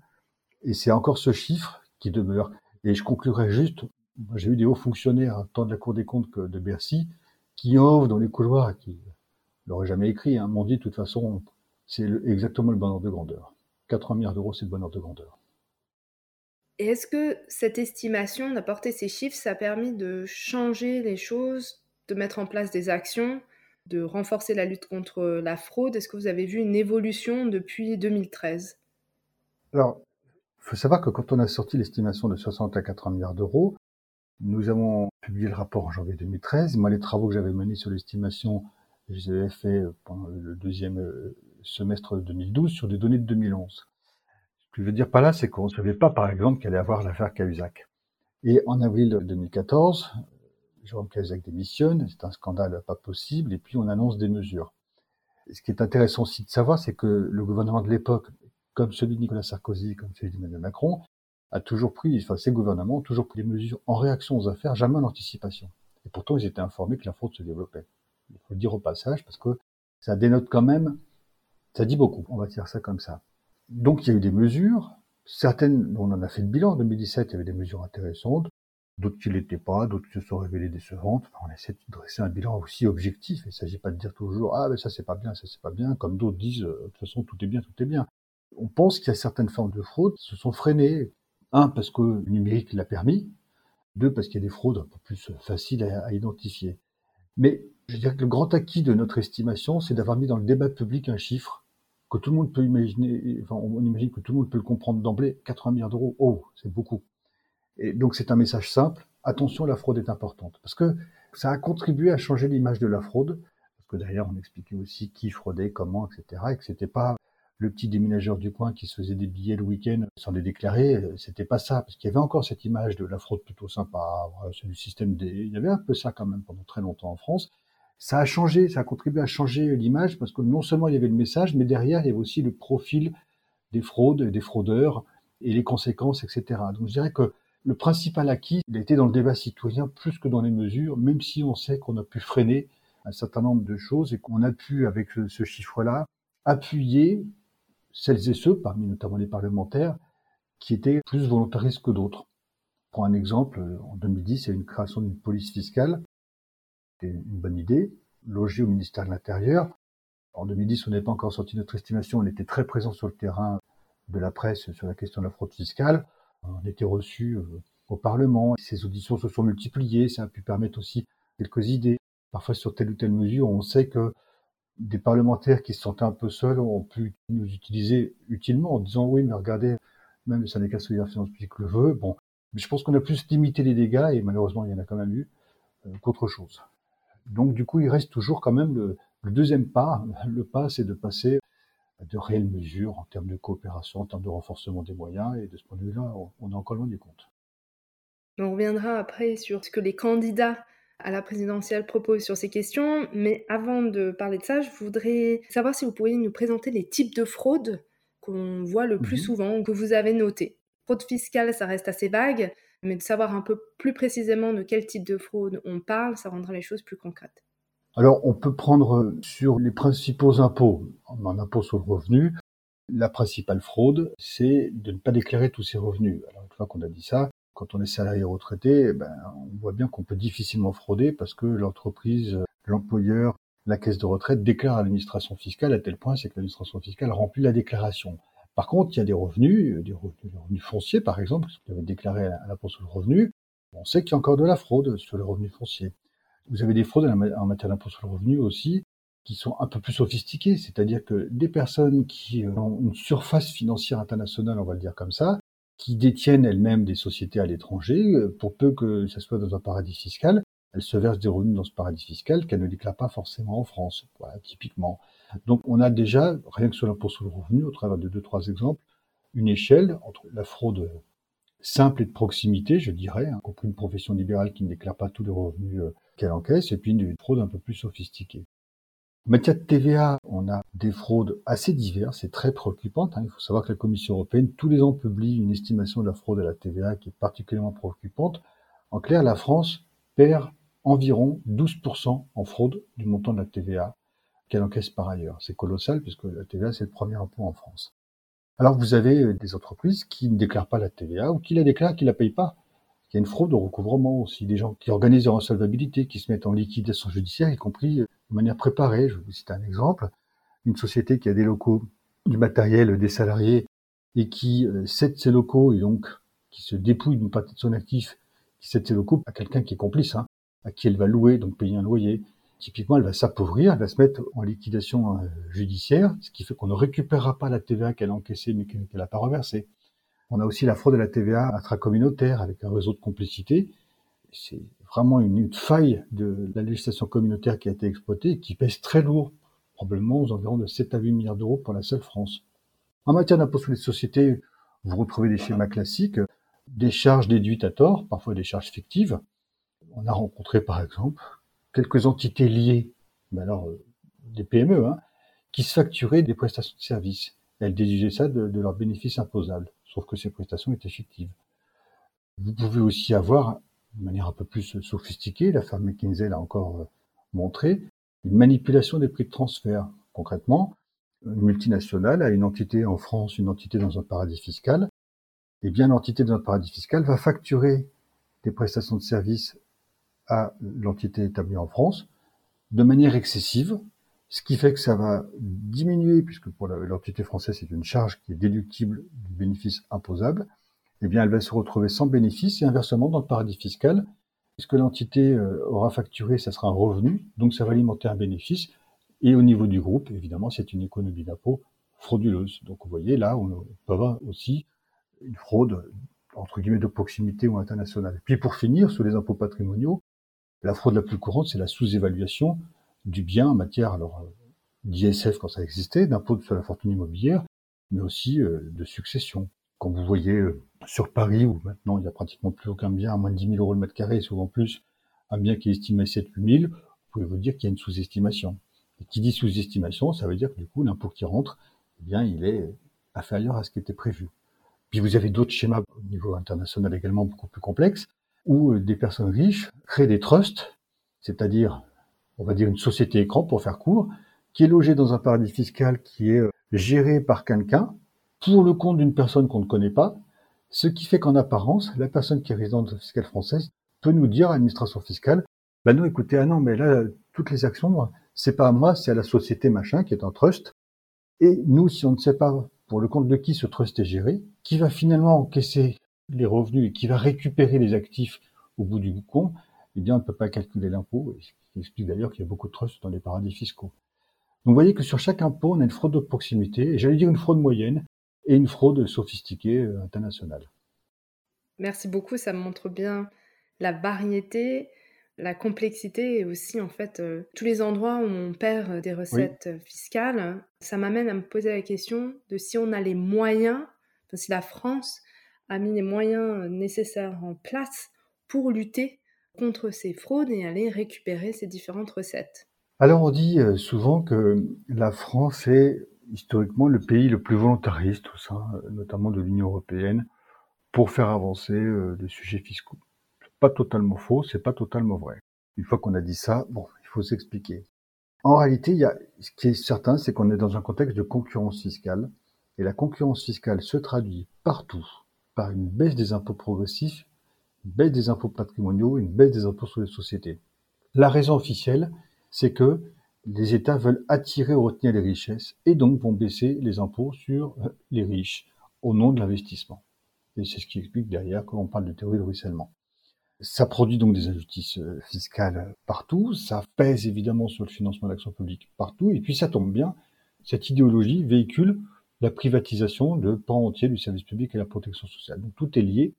Et c'est encore ce chiffre qui demeure. Et je conclurai juste, j'ai eu des hauts fonctionnaires, tant de la Cour des comptes que de Bercy, qui en dans les couloirs, qui l'auraient jamais écrit, hein, m'ont dit de toute façon, c'est exactement le bon ordre de grandeur. 80 milliards d'euros, c'est le bon ordre de grandeur. Est-ce que cette estimation d'apporter ces chiffres, ça a permis de changer les choses, de mettre en place des actions, de renforcer la lutte contre la fraude? Est-ce que vous avez vu une évolution depuis 2013 Alors, il faut savoir que quand on a sorti l'estimation de 60 à 80 milliards d'euros, nous avons publié le rapport en janvier 2013. Moi, les travaux que j'avais menés sur l'estimation, je les avais faits pendant le deuxième euh, semestre 2012 sur des données de 2011. Que je veux dire par là, c'est qu'on ne savait pas, par exemple, qu'elle allait avoir l'affaire Cahuzac. Et en avril 2014, Jérôme Cahuzac démissionne, c'est un scandale pas possible, et puis on annonce des mesures. ce qui est intéressant aussi de savoir, c'est que le gouvernement de l'époque, comme celui de Nicolas Sarkozy, comme celui d'Emmanuel Macron, a toujours pris, enfin ces gouvernements ont toujours pris des mesures en réaction aux affaires, jamais en anticipation. Et pourtant, ils étaient informés que la fraude se développait. Il faut le dire au passage, parce que ça dénote quand même, ça dit beaucoup, on va dire ça comme ça. Donc il y a eu des mesures, certaines, on en a fait le bilan en 2017, il y avait des mesures intéressantes, d'autres qui l'étaient pas, d'autres qui se sont révélées décevantes. on essaie de dresser un bilan aussi objectif. Il ne s'agit pas de dire toujours ah mais ça c'est pas bien, ça c'est pas bien, comme d'autres disent euh, de toute façon tout est bien, tout est bien. On pense qu'il y a certaines formes de fraude qui se sont freinées. Un, parce que le numérique l'a permis. Deux, parce qu'il y a des fraudes un peu plus faciles à, identifier. Mais je dirais que le grand acquis de notre estimation, c'est d'avoir mis dans le débat public un chiffre que tout le monde peut imaginer, enfin, on imagine que tout le monde peut le comprendre d'emblée, 80 milliards d'euros, oh, c'est beaucoup. Et donc c'est un message simple, attention, la fraude est importante. Parce que ça a contribué à changer l'image de la fraude, parce que derrière on expliquait aussi qui fraudait, comment, etc. Et que c'était pas le petit déménageur du coin qui se faisait des billets le week-end sans les déclarer, euh, c'était pas ça, parce qu'il y avait encore cette image de la fraude plutôt sympa, c'est du système des... Il y avait un peu ça quand même pendant très longtemps en France. Ça a changé, ça a contribué à changer l'image, parce que non seulement il y avait le message, mais derrière il y avait aussi le profil des fraudes, des fraudeurs, et les conséquences, etc. Donc je dirais que le principal acquis, il a été dans le débat citoyen plus que dans les mesures, même si on sait qu'on a pu freiner un certain nombre de choses et qu'on a pu, avec ce chiffre-là, appuyer celles et ceux, parmi notamment les parlementaires, qui étaient plus volontaristes que d'autres. Pour un exemple, en 2010, il y a eu une création d'une police fiscale. C'était une bonne idée, logée au ministère de l'Intérieur. En 2010, on n'avait pas encore sorti notre estimation, on était très présent sur le terrain de la presse sur la question de la fraude fiscale. On était reçu euh, au Parlement, ces auditions se sont multipliées, ça a pu permettre aussi quelques idées. Parfois sur telle ou telle mesure, on sait que des parlementaires qui se sentaient un peu seuls ont pu nous utiliser utilement en disant oui, mais regardez, même le syndicat de solidarité finance publique le veut. Bon, mais je pense qu'on a plus limité les dégâts et malheureusement il y en a quand même eu euh, qu'autre chose. Donc du coup, il reste toujours quand même le, deuxième pas. Le pas, c'est de passer à de réelles mesures en termes de coopération, en termes de renforcement des moyens et de ce point de vue-là, on est encore loin du compte. On reviendra après sur ce que les candidats à la présidentielle propose sur ces questions. Mais avant de parler de ça, je voudrais savoir si vous pourriez nous présenter les types de fraudes qu'on voit le plus mhm. souvent, que vous avez notés. Fraude fiscale, ça reste assez vague, mais de savoir un peu plus précisément de quel type de fraude on parle, ça rendra les choses plus concrètes. Alors, on peut prendre sur les principaux impôts, en impôt sur le revenu, la principale fraude, c'est de ne pas déclarer tous ses revenus. Alors, une fois qu'on a dit ça, quand on est salarié retraité, ben, on voit bien qu'on peut difficilement frauder parce que l'entreprise, l'employeur, la caisse de retraite déclare à l'administration fiscale à tel point c'est que l'administration fiscale remplit la déclaration. Par contre, il y a des revenus, des revenus, fonciers par exemple, qui vous avez déclaré à l'impôt sur le revenu, on sait qu'il y a encore de la fraude sur les revenus fonciers. Vous avez des fraudes en matière d'impôt sur le revenu aussi qui sont un peu plus sophistiquées, c'est-à-dire que des personnes qui ont une surface financière internationale, on va le dire comme ça, qui détiennent elles-mêmes des sociétés à l'étranger, euh, pour peu que ça soit dans un paradis fiscal, elles se versent des revenus dans ce paradis fiscal qu'elles ne déclarent pas forcément en France, voilà, typiquement. Donc on a déjà, rien que sur l'impôt sur le revenu, au travers de deux, trois exemples, une échelle entre la fraude simple et de proximité, je dirais, hein, compris une profession libérale qui ne déclare pas tous les revenus euh, qu'elle encaisse, et puis une fraude un peu plus sophistiquée. En matière de TVA, on a des fraudes assez diverses et très préoccupantes. Hein. Il faut savoir que la Commission européenne, tous les ans, publie une estimation de la fraude à la TVA qui est particulièrement préoccupante. En clair, la France perd environ 12% en fraude du montant de la TVA qu'elle encaisse par ailleurs. C'est colossal puisque la TVA, c'est le premier impôt en France. Alors vous avez euh, des entreprises qui ne déclarent pas la TVA ou qui la déclarent, qui la payent pas. Il y a une fraude au recouvrement aussi, des gens qui organisent leur insolvabilité, qui se mettent en liquidation judiciaire, y compris euh, de manière préparée. Je vous citer un exemple. Une société qui a des locaux, du matériel, des salariés, et qui euh, cède ses locaux et donc qui se dépouille d'une partie de son actif, qui cède ses locaux à quelqu'un qui est complice, hein, à qui elle va louer, donc payer un loyer, typiquement, elle va s'appauvrir, elle va se mettre en liquidation euh, judiciaire, ce qui fait qu'on ne récupérera pas la TVA qu'elle a encaissée mais qu'elle n'a pas reversée. On a aussi la fraude à la TVA intracommunautaire avec un réseau de complicité. C'est vraiment une, faille de la législation communautaire qui a été exploitée et qui pèse très lourd, probablement aux environs de 7 à 8 milliards d'euros pour la seule France. En matière d'impôt sur les sociétés, vous retrouvez des schémas classiques, des charges déduites à tort, parfois des charges fictives. On a rencontré par exemple quelques entités liées, mais alors euh, des PME, hein, qui se facturaient des prestations de services. Elles déduisaient ça de, de leurs bénéfices imposables, sauf que ces prestations étaient fictives. Vous pouvez aussi avoir, de manière un peu plus sophistiquée, la firme McKinsey l'a encore euh, montré, une manipulation des prix de transfert. Concrètement, une multinationale a une entité en France, une entité dans un paradis fiscal, et eh bien l'entité dans un paradis fiscal va facturer des prestations de services à l'entité établie en France de manière excessive, ce qui fait que ça va diminuer, puisque pour l'entité française c'est une charge qui est déductible du bénéfice imposable, eh bien elle va se retrouver sans bénéfice et inversement dans le paradis fiscal, puisque l'entité euh, aura facturé, ça sera un revenu, donc ça va alimenter un bénéfice, et au niveau du groupe, évidemment, c'est une économie d'impôt frauduleuse. Donc vous voyez, là, on peut avoir aussi une fraude entre guillemets de proximité ou internationale. Puis pour finir, sous les impôts patrimoniaux, la fraude la plus courante, c'est la sous-évaluation du bien en matière euh, d'ISF quand ça existait, d'impôt sur la fortune immobilière, mais aussi euh, de succession. Quand vous voyez euh, sur Paris, où maintenant il n'y a pratiquement plus aucun bien à moins de 10 000 euros le mètre carré, souvent plus, un bien qui est estimé à 7 8 000, vous pouvez vous dire qu'il y a une sous-estimation. Et qui dit sous-estimation, ça veut dire que du coup, l'impôt qui rentre, eh bien, il est inférieur à ce qui était prévu. Puis vous avez d'autres schémas au niveau international également beaucoup plus complexes, où euh, des personnes riches créent des trusts, c'est-à-dire, on va dire une société écran pour faire court, qui est logée dans un paradis fiscal qui est euh, géré par quelqu'un pour le compte d'une personne qu'on ne connaît pas, ce qui fait qu'en apparence, la personne qui est résidente fiscale française peut nous dire à l'administration fiscale, bah non, écoutez, ah non, mais là, toutes les actions, c'est pas à moi, c'est à la société machin qui est un trust. Et nous, si on ne sait pas pour le compte de qui ce trust est géré, qui va finalement encaisser les revenus et qui va récupérer les actifs au bout du compte, eh bien, on ne peut pas calculer l'impôt, ce qui explique d'ailleurs qu'il y a beaucoup de trusts dans les paradis fiscaux. Donc, vous voyez que sur chaque impôt, on a une fraude de proximité, et j'allais dire une fraude moyenne, et une fraude sophistiquée euh, internationale. Merci beaucoup, ça montre bien la variété, la complexité et aussi en fait euh, tous les endroits où on perd des recettes fiscales. Ça m'amène à me poser la question de si on a les moyens, si la France a mis les moyens nécessaires en place pour lutter contre ces fraudes et aller récupérer ces différentes recettes. Alors on dit euh, souvent que la France est historiquement le pays le plus volontariste euh, notamment de l'Union européenne pour faire avancer euh, les sujets fiscaux. Pas totalement faux, c'est pas totalement vrai. Une fois qu'on a dit ça, bon, il faut s'expliquer. En réalité, ce qui est certain, c'est qu'on est dans un contexte de concurrence fiscale, et la concurrence fiscale se traduit partout par une baisse des impôts progressifs, une baisse des impôts patrimoniaux, une baisse des impôts sur les sociétés. La raison officielle, c'est que les États veulent attirer ou retenir les richesses et donc vont baisser les impôts sur euh, les riches au nom de l'investissement. Et c'est ce qui explique derrière quand on parle de théorie de ruissellement. Ça produit donc des injustices euh, fiscales partout, ça pèse évidemment sur le financement de l'action publique partout, et puis ça tombe bien, cette idéologie véhicule la privatisation de pans entiers du service public et la protection sociale. Donc tout est lié.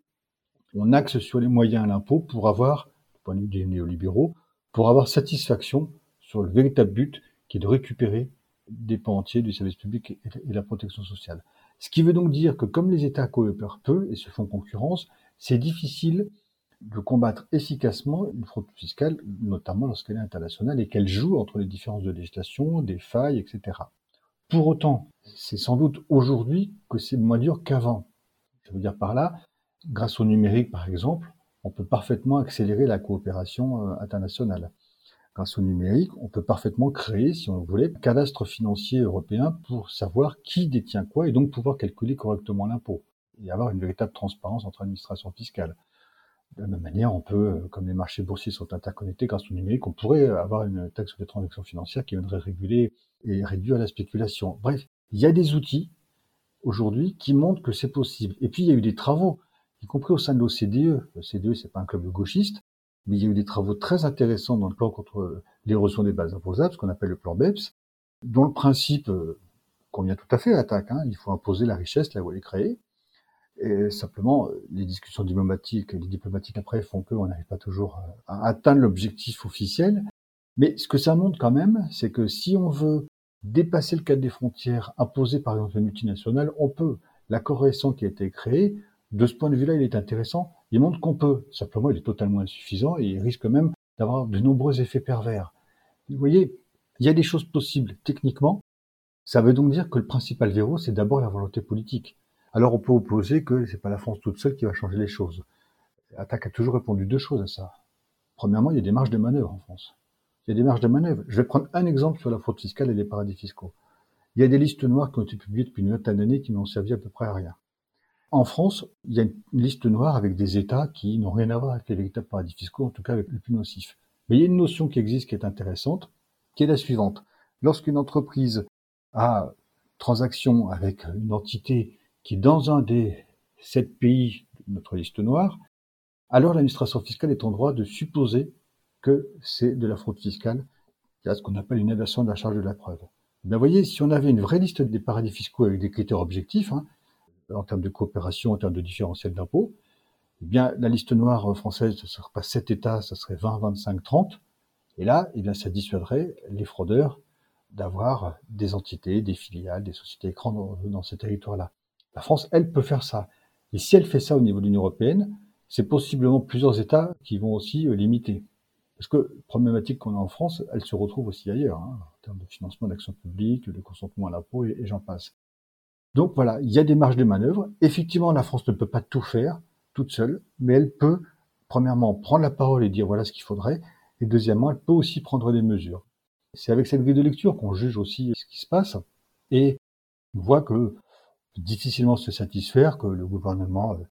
On axe sur les moyens à l'impôt pour avoir, du point de vue des néolibéraux, pour avoir satisfaction sur le véritable but qui est de récupérer des pans entiers du service public et la protection sociale. Ce qui veut donc dire que comme les États coopèrent peu et se font concurrence, c'est difficile de combattre efficacement une fraude fiscale, notamment lorsqu'elle est internationale et qu'elle joue entre les différences de législation, des failles, etc. Pour autant, c'est sans doute aujourd'hui que c'est moins dur qu'avant. Je veux dire par là, grâce au numérique par exemple, on peut parfaitement accélérer la coopération euh, internationale. Grâce au numérique, on peut parfaitement créer, si on voulait, un cadastre financier européen pour savoir qui détient quoi et donc pouvoir calculer correctement l'impôt et avoir une véritable transparence entre administrations fiscales. De la même manière, on peut, euh, comme les marchés boursiers sont interconnectés grâce au numérique, on pourrait avoir une taxe sur les transactions financières qui viendrait réguler et réduire la spéculation. Bref, il y a des outils aujourd'hui qui montrent que c'est possible. Et puis il y a eu des travaux, y compris au sein de l'OCDE. L'OCDE, c'est pas un club de gauchistes, mais il y a eu des travaux très intéressants dans le plan contre l'érosion des bases imposables, ce qu'on appelle le plan BEPS, dont le principe euh, convient tout à fait à l'attaque. Hein. Il faut imposer la richesse là où elle est créée. Et simplement, les discussions diplomatiques, les diplomatiques après font qu'on n'arrive pas toujours à atteindre l'objectif officiel. Mais ce que ça montre quand même, c'est que si on veut dépasser le cadre des frontières imposées par exemple les multinationales, on peut. L'accord récent qui a été créé, de ce point de vue-là, il est intéressant. Il montre qu'on peut. Simplement, il est totalement insuffisant et il risque même d'avoir de nombreux effets pervers. Vous voyez, il y a des choses possibles techniquement. Ça veut donc dire que le principal verrou, c'est d'abord la volonté politique. Alors on peut opposer que c'est pas la France toute seule qui va changer les choses. Attaque a toujours répondu deux choses à ça. Premièrement, il y a des marges de manœuvre en France. Il y a des marges de manœuvre. Je vais prendre un exemple sur la fraude fiscale et les paradis fiscaux. Il y a des listes noires qui ont été publiées depuis une vingtaine d'années qui n'ont servi à peu près à rien. En France, il y a une liste noire avec des États qui n'ont rien à voir avec les véritables paradis fiscaux, en tout cas avec les plus nocifs. Mais il y a une notion qui existe qui est intéressante, qui est la suivante. Lorsqu'une entreprise a transaction avec une entité qui dans un des sept pays de notre liste noire, alors l'administration fiscale est en droit de supposer que c'est de la fraude fiscale, a ce qu'on appelle une inversion de la charge de la preuve. vous voyez, si on avait une vraie liste des paradis fiscaux avec des critères objectifs, hein, en termes de coopération, en termes de différentiel d'impôt, eh bien, la liste noire française, ce ne serait pas 7 États, ce serait 20, 25, 30. Et là, eh bien, ça dissuaderait les fraudeurs d'avoir des entités, des filiales, des sociétés écrans dans ces territoires-là. La France, elle, peut faire ça. Et si elle fait ça au niveau de l'Union européenne, c'est possiblement plusieurs États qui vont aussi euh, limiter. Parce que problématique qu'on a en France, elle se retrouve aussi ailleurs, hein, en termes de financement d'action publique, de consentement à l'impôt, et, j'en passe. Donc voilà, il y a des marges de manœuvre. Effectivement, la France ne peut pas tout faire toute seule, mais elle peut, premièrement, prendre la parole et dire voilà ce qu'il faudrait, et deuxièmement, elle peut aussi prendre des mesures. C'est avec cette grille de lecture qu'on juge aussi ce qui se passe, et on voit que difficilement se satisfaire que le gouvernement, euh,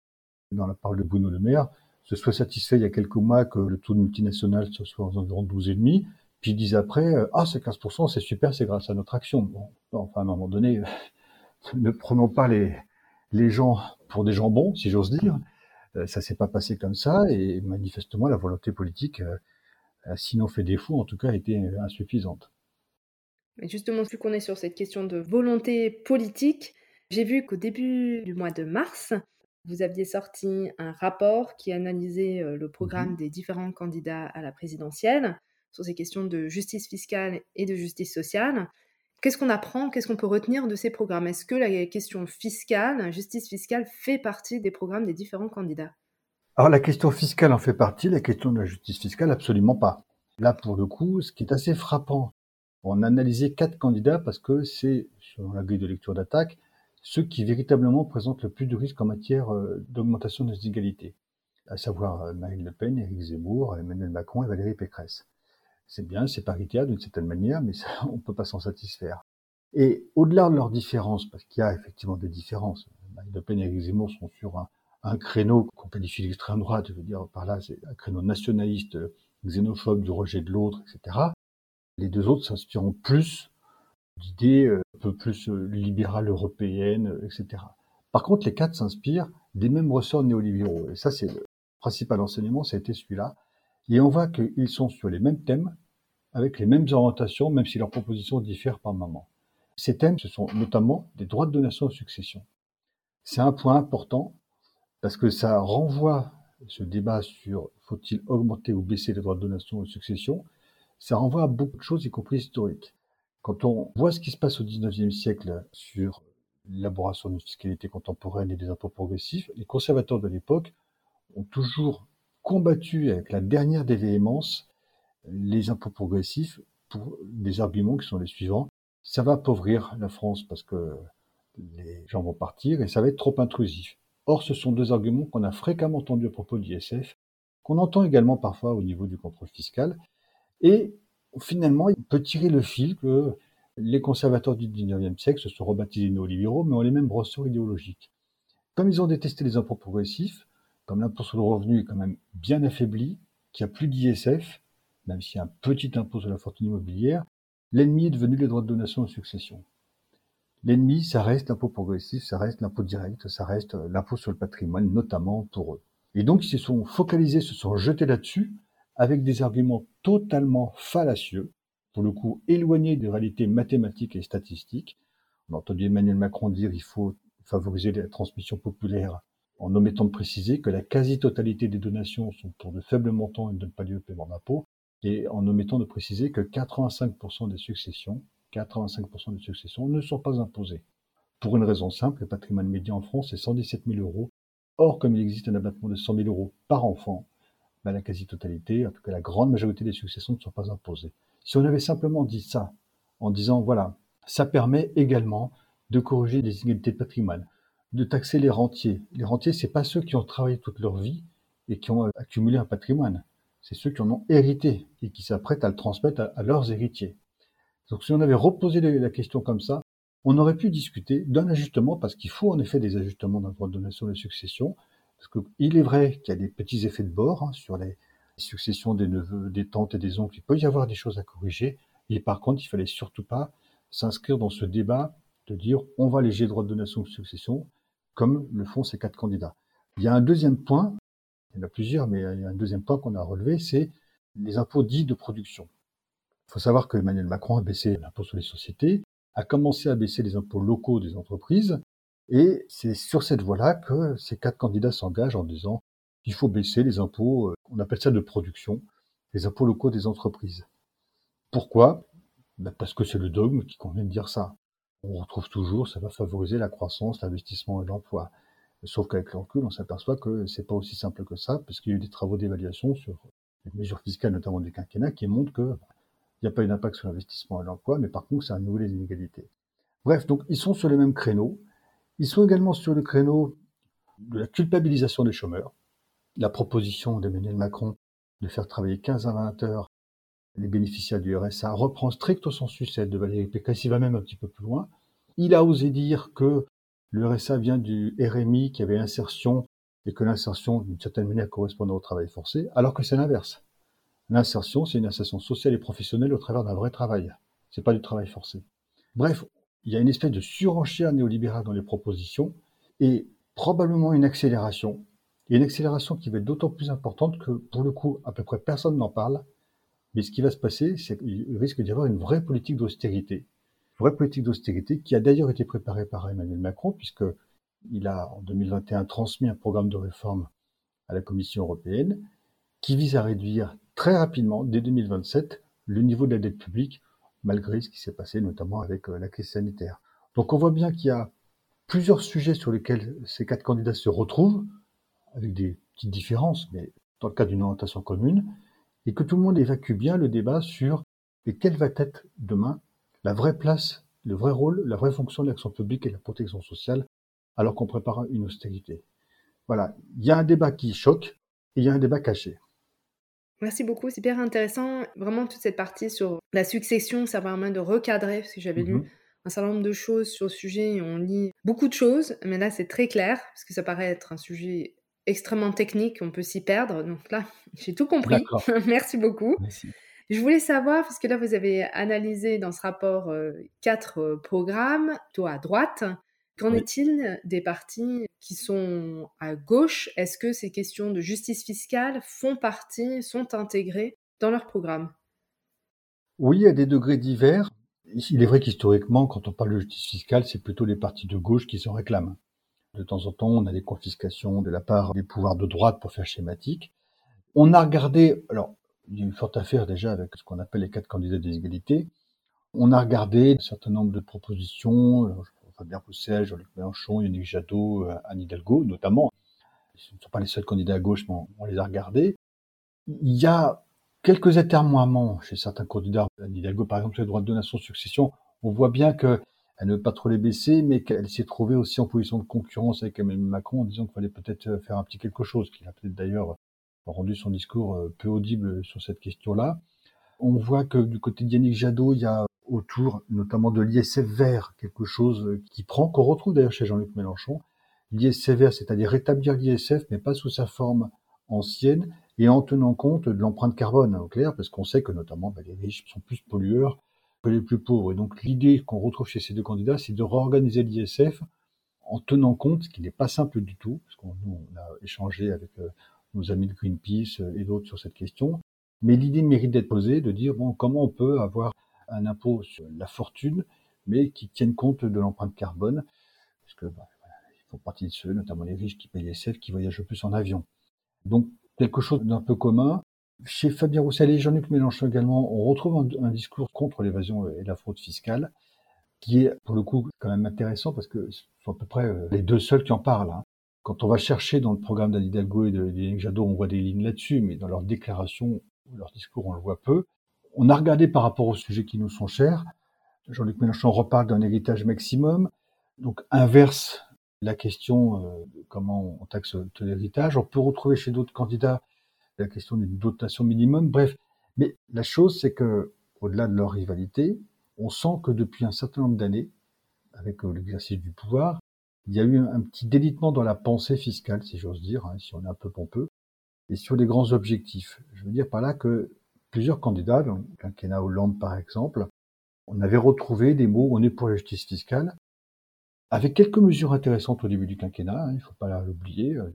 dans la parole de Bruno Le Maire, se soit satisfait il y a quelques mois que le taux de multinational soit environ 12,5, puis ils disent après, euh, ah, c'est 15%, c'est super, c'est grâce à notre action. Bon, enfin, à un moment donné, ne prenons pas les, les gens pour des gens bons, si j'ose dire. Euh, ça s'est pas passé comme ça, et manifestement, la volonté politique, euh, sinon fait défaut, en tout cas, était insuffisante. Mais justement, vu qu'on est sur cette question de volonté politique, j'ai vu qu'au début du mois de mars, vous aviez sorti un rapport qui analysait le mmh programme des différents candidats à la présidentielle sur ces questions de justice fiscale et de justice sociale. Qu'est-ce qu'on apprend? Qu'est-ce qu'on peut retenir de ces programmes? Est-ce que la question fiscale, justice fiscale, fait partie des programmes des différents candidats? Alors la question fiscale en fait partie, la question de la justice fiscale, absolument pas. Là, pour le coup, ce qui est assez frappant, on a analysé quatre candidats parce que c'est, selon la grille de lecture d'attaque, ceux qui véritablement présentent le plus de risques en matière euh, d'augmentation des inégalités, à savoir euh, Marine Le Pen, Éric Zemmour, Emmanuel Macron et Valérie Pécresse. C'est bien, c'est paritaire d'une certaine manière, mais on ne peut pas s'en satisfaire. Et au-delà de leurs différences, parce qu'il y a effectivement des différences, Marine Le Pen et Éric Zemmour sont sur un, créneau qu'on qualifie d'extrême droite, je veux dire par là, c'est un créneau nationaliste, xénophobe, du rejet de l'autre, etc. Les deux autres s'inspireront plus d'idées euh, peu plus euh, libérales européennes, euh, etc. Par contre, les quatre s'inspirent des mêmes ressorts néolibéraux. Et ça, c'est principal enseignement, été celui-là. Et on voit qu'ils sont sur les mêmes thèmes, avec les mêmes orientations, même si leurs propositions diffèrent par moment. Ces thèmes, ce sont notamment des droits de donation de succession. C'est un point important parce que ça renvoie ce débat sur faut-il augmenter ou baisser les droits de donation de succession, ça renvoie à beaucoup de choses, y compris historiques. Quand on voit ce qui se passe au XIXe siècle sur l'élaboration d'une fiscalité contemporaine et des impôts progressifs, les conservateurs de l'époque ont toujours combattu avec la dernière des les impôts progressifs pour des arguments qui sont les suivants. Ça va appauvrir la France parce que les gens vont partir et ça va être trop intrusif. Or, ce sont deux arguments qu'on a fréquemment entendus à propos de l'ISF, qu'on entend également parfois au niveau du contrôle fiscal. Et finalement, on peut tirer le fil que les conservateurs du 19e siècle se sont rebaptisés néolibéraux, mais ont les mêmes ressorts idéologiques. Comme ils ont détesté les impôts progressifs, comme l'impôt sur le revenu est quand même bien affaibli, qu'il n'y a plus d'ISF, même s'il y a un petit impôt sur la fortune immobilière, l'ennemi est devenu les droits de donation et succession. L'ennemi, ça reste l'impôt progressif, ça reste l'impôt direct, ça reste l'impôt sur le patrimoine, notamment pour eux. Et donc, ils se sont focalisés, se sont jetés là-dessus, avec des arguments totalement fallacieux, pour le coup éloignés des réalités mathématiques et statistiques. On a entendu Emmanuel Macron dire qu'il faut favoriser la transmission populaire en omettant de préciser que la quasi-totalité des donations sont pour de faibles montants et ne donnent pas lieu au paiement d'impôts, et en omettant de préciser que 85% des successions, 85% des successions ne sont pas imposées. Pour une raison simple, le patrimoine médian en France est 117 000 euros. Or, comme il existe un abattement de 100 000 euros par enfant, bah, la quasi-totalité, en tout cas la grande majorité des successions ne sont pas imposées. Si on avait simplement dit ça, en disant, voilà, ça permet également de corriger les inégalités de patrimoine, de taxer les rentiers. Les rentiers, c'est pas ceux qui ont travaillé toute leur vie et qui ont accumulé un patrimoine. C'est ceux qui en ont hérité et qui s'apprêtent à le transmettre à, leurs héritiers. Donc si on avait reposé la question comme ça, on aurait pu discuter d'un ajustement, parce qu'il faut en effet des ajustements dans le droit de donation de succession, parce qu'il est vrai qu'il y a des petits effets de bord hein, sur les, successions des neveux, des tantes et des oncles, il peut y avoir des choses à corriger. Et par contre, il fallait surtout pas s'inscrire dans ce débat de dire on va alléger le droit de donation de succession, comme le font ces quatre candidats. Il y a un deuxième point, il y en a plusieurs, mais il y a un deuxième point qu'on a relevé, c'est les impôts dits de production. Il faut savoir que Emmanuel Macron a baissé l'impôt sur les sociétés, a commencé à baisser les impôts locaux des entreprises, et c'est sur cette voie-là que ces quatre candidats s'engagent en disant il faut baisser les impôts, euh, on appelle ça de production, les impôts locaux des entreprises. Pourquoi? Ben Parce que c'est le dogme qui convient de dire ça. On retrouve toujours, ça va favoriser la croissance, l'investissement et l'emploi. Sauf qu'avec le on s'aperçoit que c'est pas aussi simple que ça, parce qu'il y a eu des travaux d'évaluation sur les mesures fiscales, notamment du quinquennat, qui montrent que il n'y a pas eu d'impact sur l'investissement et l'emploi, mais par contre, ça a nouveau les inégalités. Bref, donc ils sont sur les mêmes créneaux. Ils sont également sur le créneau de la culpabilisation des chômeurs la proposition d'Emmanuel Macron de faire travailler 15 à 20 heures les bénéficiaires du RSA reprend stricto sensu celle de Valérie Pécresse, il va même un petit peu plus loin. Il a osé dire que le RSA vient du RMI qui avait insertion et que l'insertion, d'une certaine manière, correspondait au travail forcé, alors que c'est l'inverse. L'insertion, c'est une insertion sociale et professionnelle au travers d'un vrai travail. C'est pas du travail forcé. Bref, il y a une espèce de surenchère néolibérale dans les propositions et probablement une accélération a une accélération qui va être d'autant plus importante que, pour le coup, à peu près personne n'en parle. Mais ce qui va se passer, c'est qu'il risque d'y avoir une vraie politique d'austérité. Une vraie politique d'austérité qui a d'ailleurs été préparée par Emmanuel Macron, puisqu'il a, en 2021, transmis un programme de réforme à la Commission européenne qui vise à réduire très rapidement, dès 2027, le niveau de la dette publique, malgré ce qui s'est passé notamment avec euh, la crise sanitaire. Donc on voit bien qu'il y a plusieurs sujets sur lesquels ces quatre candidats se retrouvent avec des petites différences, mais dans le cas d'une orientation commune, et que tout le monde évacue bien le débat sur et quelle va être demain la vraie place, le vrai rôle, la vraie fonction de l'action publique et la protection sociale, alors qu'on prépare une austérité. Voilà, il y a un débat qui choque et il y a un débat caché. Merci beaucoup, c'est hyper intéressant. Vraiment toute cette partie sur la succession, ça va vraiment de recadrer, parce que j'avais lu mhm. un certain nombre de choses sur le sujet et on lit beaucoup de choses, mais là c'est très clair, parce que ça paraît être un sujet extrêmement technique, on peut s'y perdre. Donc là, j'ai tout compris. Merci beaucoup. Je voulais savoir, parce que là, vous avez analysé dans ce rapport euh, quatre euh, programmes, toi à droite. Qu'en est-il des partis qui sont à gauche? Est-ce que ces questions de justice fiscale font partie, sont intégrées dans leur programme? Oui, à des degrés divers. Il est vrai qu'historiquement, quand on parle de justice fiscale, c'est plutôt les partis de gauche qui s'en réclament. De temps en temps, on a des confiscations de la part des pouvoirs de droite pour faire schématique. On a regardé, alors, il y a une forte affaire déjà avec ce qu'on appelle les quatre candidats des égalités. On a regardé un certain nombre de propositions, Fabien Roussel, Jean-Luc Mélenchon, Yannick Jadot, euh, Anne Hidalgo notamment. Ce ne sont pas les seuls candidats à gauche, mais on les a regardés. Il y a quelques atermoiements chez certains candidats. Anne Hidalgo, par exemple, sur les droits de nation succession, on voit bien qu'elle ne veut pas trop les baisser, mais qu'elle s'est trouvée aussi en position de concurrence avec Emmanuel Macron en disant qu'il fallait peut-être faire un petit quelque chose, qu'il a peut-être d'ailleurs rendu son discours euh, peu audible sur cette question-là. On voit que du côté de Yannick Jadot, il y a autour notamment de l'ISF vert, quelque chose qui prend, qu'on retrouve d'ailleurs chez Jean-Luc Mélenchon. L'ISF vert, c'est-à-dire rétablir l'ISF, mais pas sous sa forme ancienne, et en tenant compte de l'empreinte carbone, au clair, parce qu'on sait que notamment bah, les riches sont plus pollueurs que les plus pauvres. Et donc l'idée qu'on retrouve chez ces deux candidats, c'est de réorganiser l'ISF en tenant compte, ce qui n'est pas simple du tout, parce qu'on a échangé avec euh, nos amis de Greenpeace euh, et d'autres sur cette question, mais l'idée mérite d'être posée, de dire bon, comment on peut avoir un impôt sur la fortune, mais qui tienne compte de l'empreinte carbone, parce que bah, font partie de ceux, notamment les riches qui payent les CEF, qui voyagent le plus en avion. Donc quelque chose d'un peu commun. Chez Fabien Roussel et Jean-Luc Mélenchon également, on retrouve un, discours contre l'évasion et la fraude fiscale, qui est pour le coup quand même intéressant parce que ce sont à peu près euh, les deux seuls qui en parlent. Hein. Quand on va chercher dans le programme d'Anne Hidalgo et de Jadot, on voit des lignes là-dessus, mais dans leurs déclarations, leur discours, on le voit peu. On a regardé par rapport aux sujets qui nous sont chers. Jean-Luc Mélenchon reparle d'un héritage maximum, donc inverse la question euh, de comment on taxe l'héritage. On peut retrouver chez d'autres candidats la question d'une dotation minimum. Bref, mais la chose, c'est que au-delà de leur rivalité, on sent que depuis un certain nombre d'années, avec euh, l'exercice du pouvoir, il y a eu un, petit délitement dans la pensée fiscale, si j'ose dire, hein, si on est un peu pompeux, et sur les grands objectifs. Je veux dire par là que plusieurs candidats, donc quinquennat Hollande par exemple, on avait retrouvé des mots on est pour la justice fiscale, avec quelques mesures intéressantes au début du quinquennat, hein, il ne faut pas l'oublier. Euh,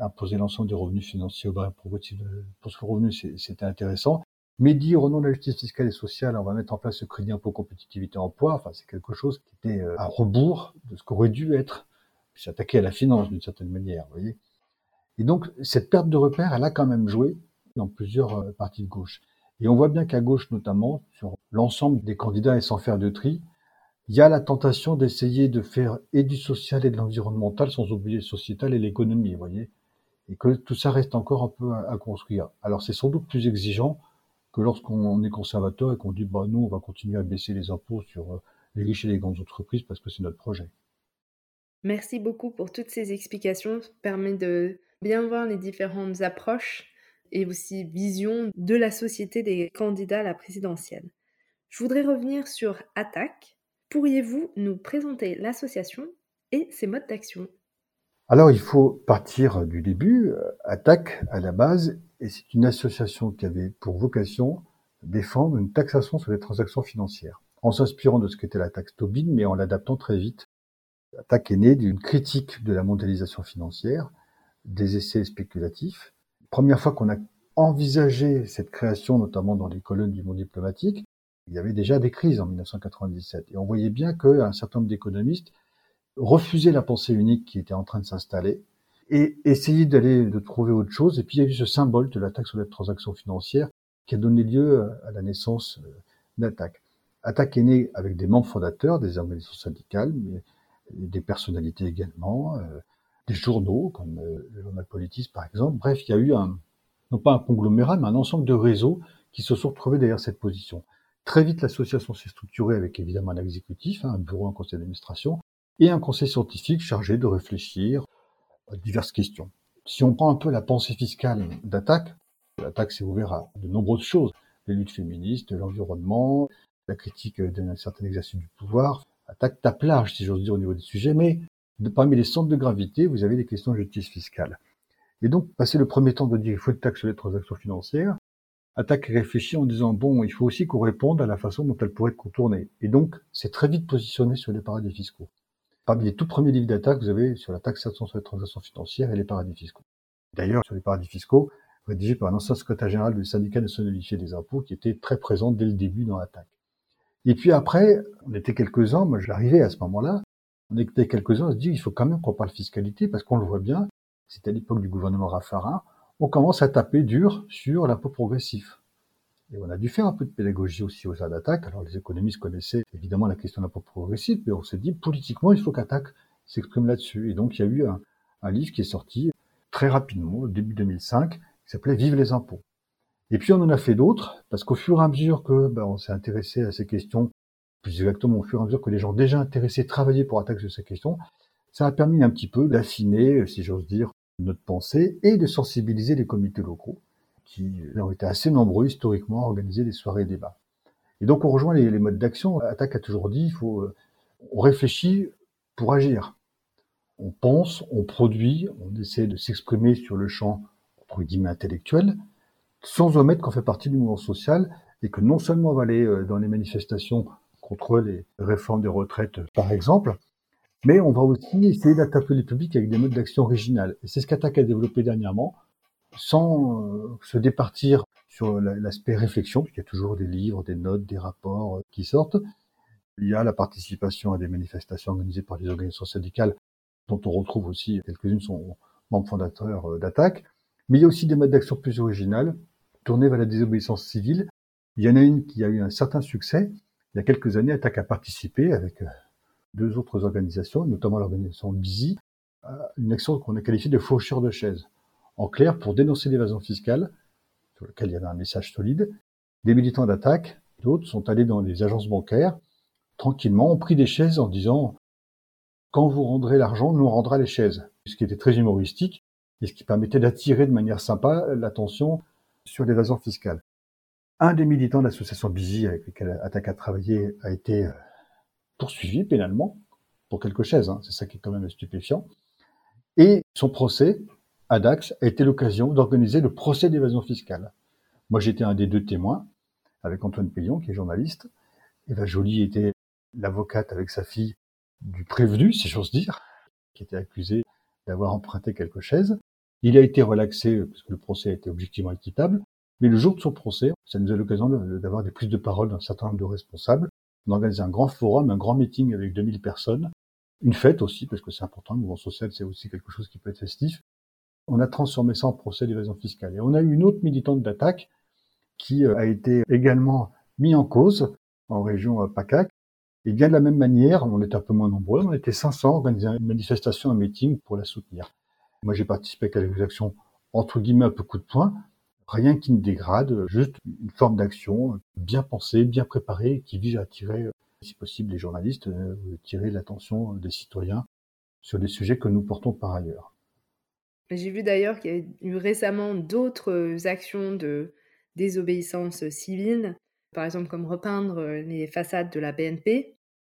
imposer l'ensemble des revenus financiers au progressif pour ce revenu, c'était intéressant. Mais dire au nom de la justice fiscale et sociale, on va mettre en place ce crédit impôt compétitivité emploi, enfin, c'est quelque chose qui était euh, à rebours de ce qu'aurait dû être, s'attaquer à la finance d'une certaine manière, vous voyez. Et donc, cette perte de repère, elle a quand même joué dans plusieurs euh, partis de gauche. Et on voit bien qu'à gauche, notamment, sur l'ensemble des candidats et sans faire de tri, il y a la tentation d'essayer de faire et du social et de l'environnemental sans oublier le sociétal et l'économie, voyez. Et que tout ça reste encore un peu à, construire. Alors c'est sans doute plus exigeant que lorsqu'on est conservateur et qu'on dit, bah, nous, on va continuer à baisser les impôts sur euh, les riches et les grandes entreprises parce que c'est notre projet. Merci beaucoup pour toutes ces explications. Ça permet de bien voir les différentes approches et aussi vision de la société des candidats à la présidentielle. Je voudrais revenir sur Attaque. Pourriez-vous nous présenter l'association et ses modes d'action? Alors il faut partir du début. Attaque, à la base, et c'est une association qui avait pour vocation défendre une taxation sur les transactions financières, en s'inspirant de ce qu'était la taxe Tobin, mais en l'adaptant très vite. Attaque est née d'une critique de la mondialisation financière, des essais spéculatifs, première fois qu'on a envisagé cette création, notamment dans les colonnes du monde diplomatique, il y avait déjà des crises en 1997. Et on voyait bien qu'un certain nombre d'économistes refusaient la pensée unique qui était en train de s'installer et essayaient d'aller de trouver autre chose. Et puis il y a eu ce symbole de la taxe sur les transactions financières qui a donné lieu à la naissance euh, d'Attaque. Attaque est née avec des membres fondateurs, des organisations syndicales, mais des personnalités également, euh, des journaux comme euh, le journal Politis par exemple. Bref, il y a eu un, non pas un conglomérat, mais un ensemble de réseaux qui se sont retrouvés derrière cette position. Très vite, l'association s'est structurée avec évidemment un exécutif, hein, un bureau, un conseil d'administration, et un conseil scientifique chargé de réfléchir à diverses questions. Si on prend un peu la pensée fiscale d'attaque, l'attaque s'est ouverte à de nombreuses choses, les luttes féministes, l'environnement, la critique d'un certain exercice du pouvoir, attaque tape large, si j'ose dire, au niveau des sujets, mais parmi les centres de gravité, vous avez les questions de justice fiscale. Et donc, passer le premier temps de dire il faut une taxe sur les transactions financières, Attaque réfléchit en disant bon, il faut aussi qu'on réponde à la façon dont elle pourrait être contournée. Et donc, c'est très vite positionné sur les paradis fiscaux. Parmi les tout premiers livres d'attaque, vous avez sur la taxation sur les transactions financières et les paradis fiscaux. D'ailleurs, sur les paradis fiscaux, rédigé par un ancien secrétaire général du syndicat national unifié des impôts qui était très présent dès le début dans l'attaque. Et puis après, on était quelques-uns, moi j'arrivais à ce moment-là, était quelques-uns à se dire il faut quand même qu'on parle fiscalité parce qu'on le voit bien, c'était à l'époque du gouvernement Raffarin, on commence à taper dur sur l'impôt progressif. Et on a dû faire un peu de pédagogie aussi aux sein d'attaque. Alors les économistes connaissaient évidemment la question de l'impôt progressif, mais on s'est dit politiquement il faut qu'attaque s'exprime là-dessus. Et donc il y a eu un, livre qui est sorti très rapidement, début 2005, qui s'appelait Vive les impôts. Et puis on en a fait d'autres, parce qu'au fur et à mesure que ben, on s'est intéressé à ces questions, plus exactement au fur et à mesure que les gens déjà intéressés travaillaient pour attaquer sur ces questions, ça a permis un petit peu d'affiner, si j'ose dire, notre pensée et de sensibiliser les comités locaux, qui ont été assez nombreux historiquement à organiser des soirées débats. Et donc on rejoint les, les modes d'action. Attaque a toujours dit, il faut, euh, on réfléchit pour agir on pense, on produit, on essaie de s'exprimer sur le champ entre guillemets intellectuel, sans omettre qu'on fait partie du mouvement social et que non seulement on va aller euh, dans les manifestations contre les réformes des retraites, par exemple, mais on va aussi essayer d'attaquer les publics avec des modes d'action originales. C'est ce qu'Attaque a développé dernièrement, sans euh, se départir sur l'aspect réflexion, puisqu'il y a toujours des livres, des notes, des rapports euh, qui sortent. Il y a la participation à des manifestations organisées par les organisations syndicales dont on retrouve aussi quelques-unes sont membres fondateurs euh, d'Attaque. Mais il y a aussi des modes d'action plus originales, tournés vers la désobéissance civile. Il y en a une qui a eu un certain succès. Il y a quelques années, Attaque a participé avec euh, deux autres organisations, notamment l'organisation BISI, à une action qu'on a qualifiée de faucheur de chaises. En clair, pour dénoncer l'évasion fiscale, sur lequel il y avait un message solide, des militants d'attaque, d'autres sont allés dans les agences bancaires, tranquillement, ont pris des chaises en disant quand vous rendrez l'argent, nous on rendra les chaises. Ce qui était très humoristique et ce qui permettait d'attirer de manière sympa l'attention sur l'évasion fiscale. Un des militants de l'association Bizi avec lequel Attaque a travaillé a été euh, poursuivi pénalement pour quelques chaises, hein. c'est ça qui est quand même stupéfiant. Et son procès à Dax a été l'occasion d'organiser le procès d'évasion fiscale. Moi j'étais un des deux témoins avec Antoine Pillon qui est journaliste. Eva Jolie était l'avocate avec sa fille du prévenu, si j'ose dire, qui était accusé d'avoir emprunté quelques chaises. Il a été relaxé parce que le procès a été objectivement équitable. Mais le jour de son procès, ça nous a l'occasion d'avoir des prises de parole d'un certain nombre de responsables. On a organisé un grand forum, un grand meeting avec 2000 personnes. Une fête aussi, parce que c'est important, le mouvement social, c'est aussi quelque chose qui peut être festif. On a transformé ça en procès d'évasion fiscale. Et on a eu une autre militante d'attaque qui euh, a été également mis en cause en région euh, PACAC et bien de la même manière, on était un peu moins nombreux, on était 500 organiser une manifestation, un meeting pour la soutenir. Moi, j'ai participé à quelques actions entre guillemets un peu coup de poing, rien qui ne dégrade, juste une forme d'action bien pensée, bien préparée, qui vise à attirer, si possible, les journalistes, euh, tirer l'attention des citoyens sur des sujets que nous portons par ailleurs. J'ai vu d'ailleurs qu'il y a eu récemment d'autres actions de désobéissance civile par exemple comme repeindre les façades de la BNP,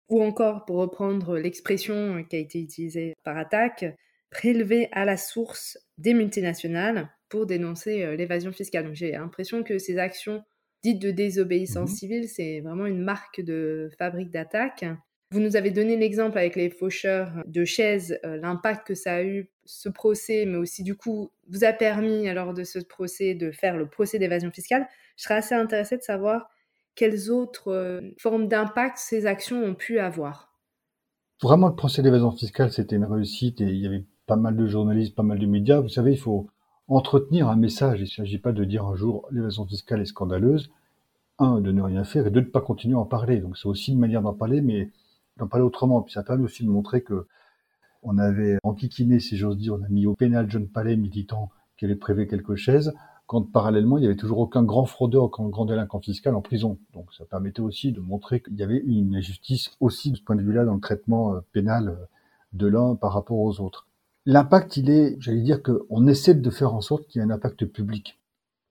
ou encore, pour reprendre l'expression qui a été utilisée par attaque, prélever à la source des multinationales pour dénoncer l'évasion fiscale. Donc j'ai l'impression que ces actions dites de désobéissance mmh civile, c'est vraiment une marque de fabrique d'attaque. Vous nous avez donné l'exemple avec les faucheurs de chaises, l'impact que ça a eu ce procès, mais aussi du coup vous a permis alors de ce procès de faire le procès d'évasion fiscale. Je serais assez intéressée de savoir quelles autres euh, formes d'impact ces actions ont pu avoir Vraiment, le procès d'évasion fiscale, c'était une réussite et il y avait pas mal de journalistes, pas mal de médias. Vous savez, il faut entretenir un message. Il ne s'agit pas de dire un jour l'évasion fiscale est scandaleuse. Un, de ne rien faire et deux, de ne pas continuer à en parler. Donc c'est aussi une manière d'en parler, mais d'en parler autrement. Puis ça permet aussi de montrer que on avait enquiquiné, si j'ose dire, on a mis au pénal John Palais, militant, qui avait prévu quelques chaises quand parallèlement, il n'y avait toujours aucun grand fraudeur, aucun grand délinquant fiscal en prison. Donc ça permettait aussi de montrer qu'il y avait une injustice aussi de ce point de vue-là dans le traitement euh, pénal euh, de l'un par rapport aux autres. L'impact, il est, j'allais dire qu'on essaie de faire en sorte qu'il y ait un impact public.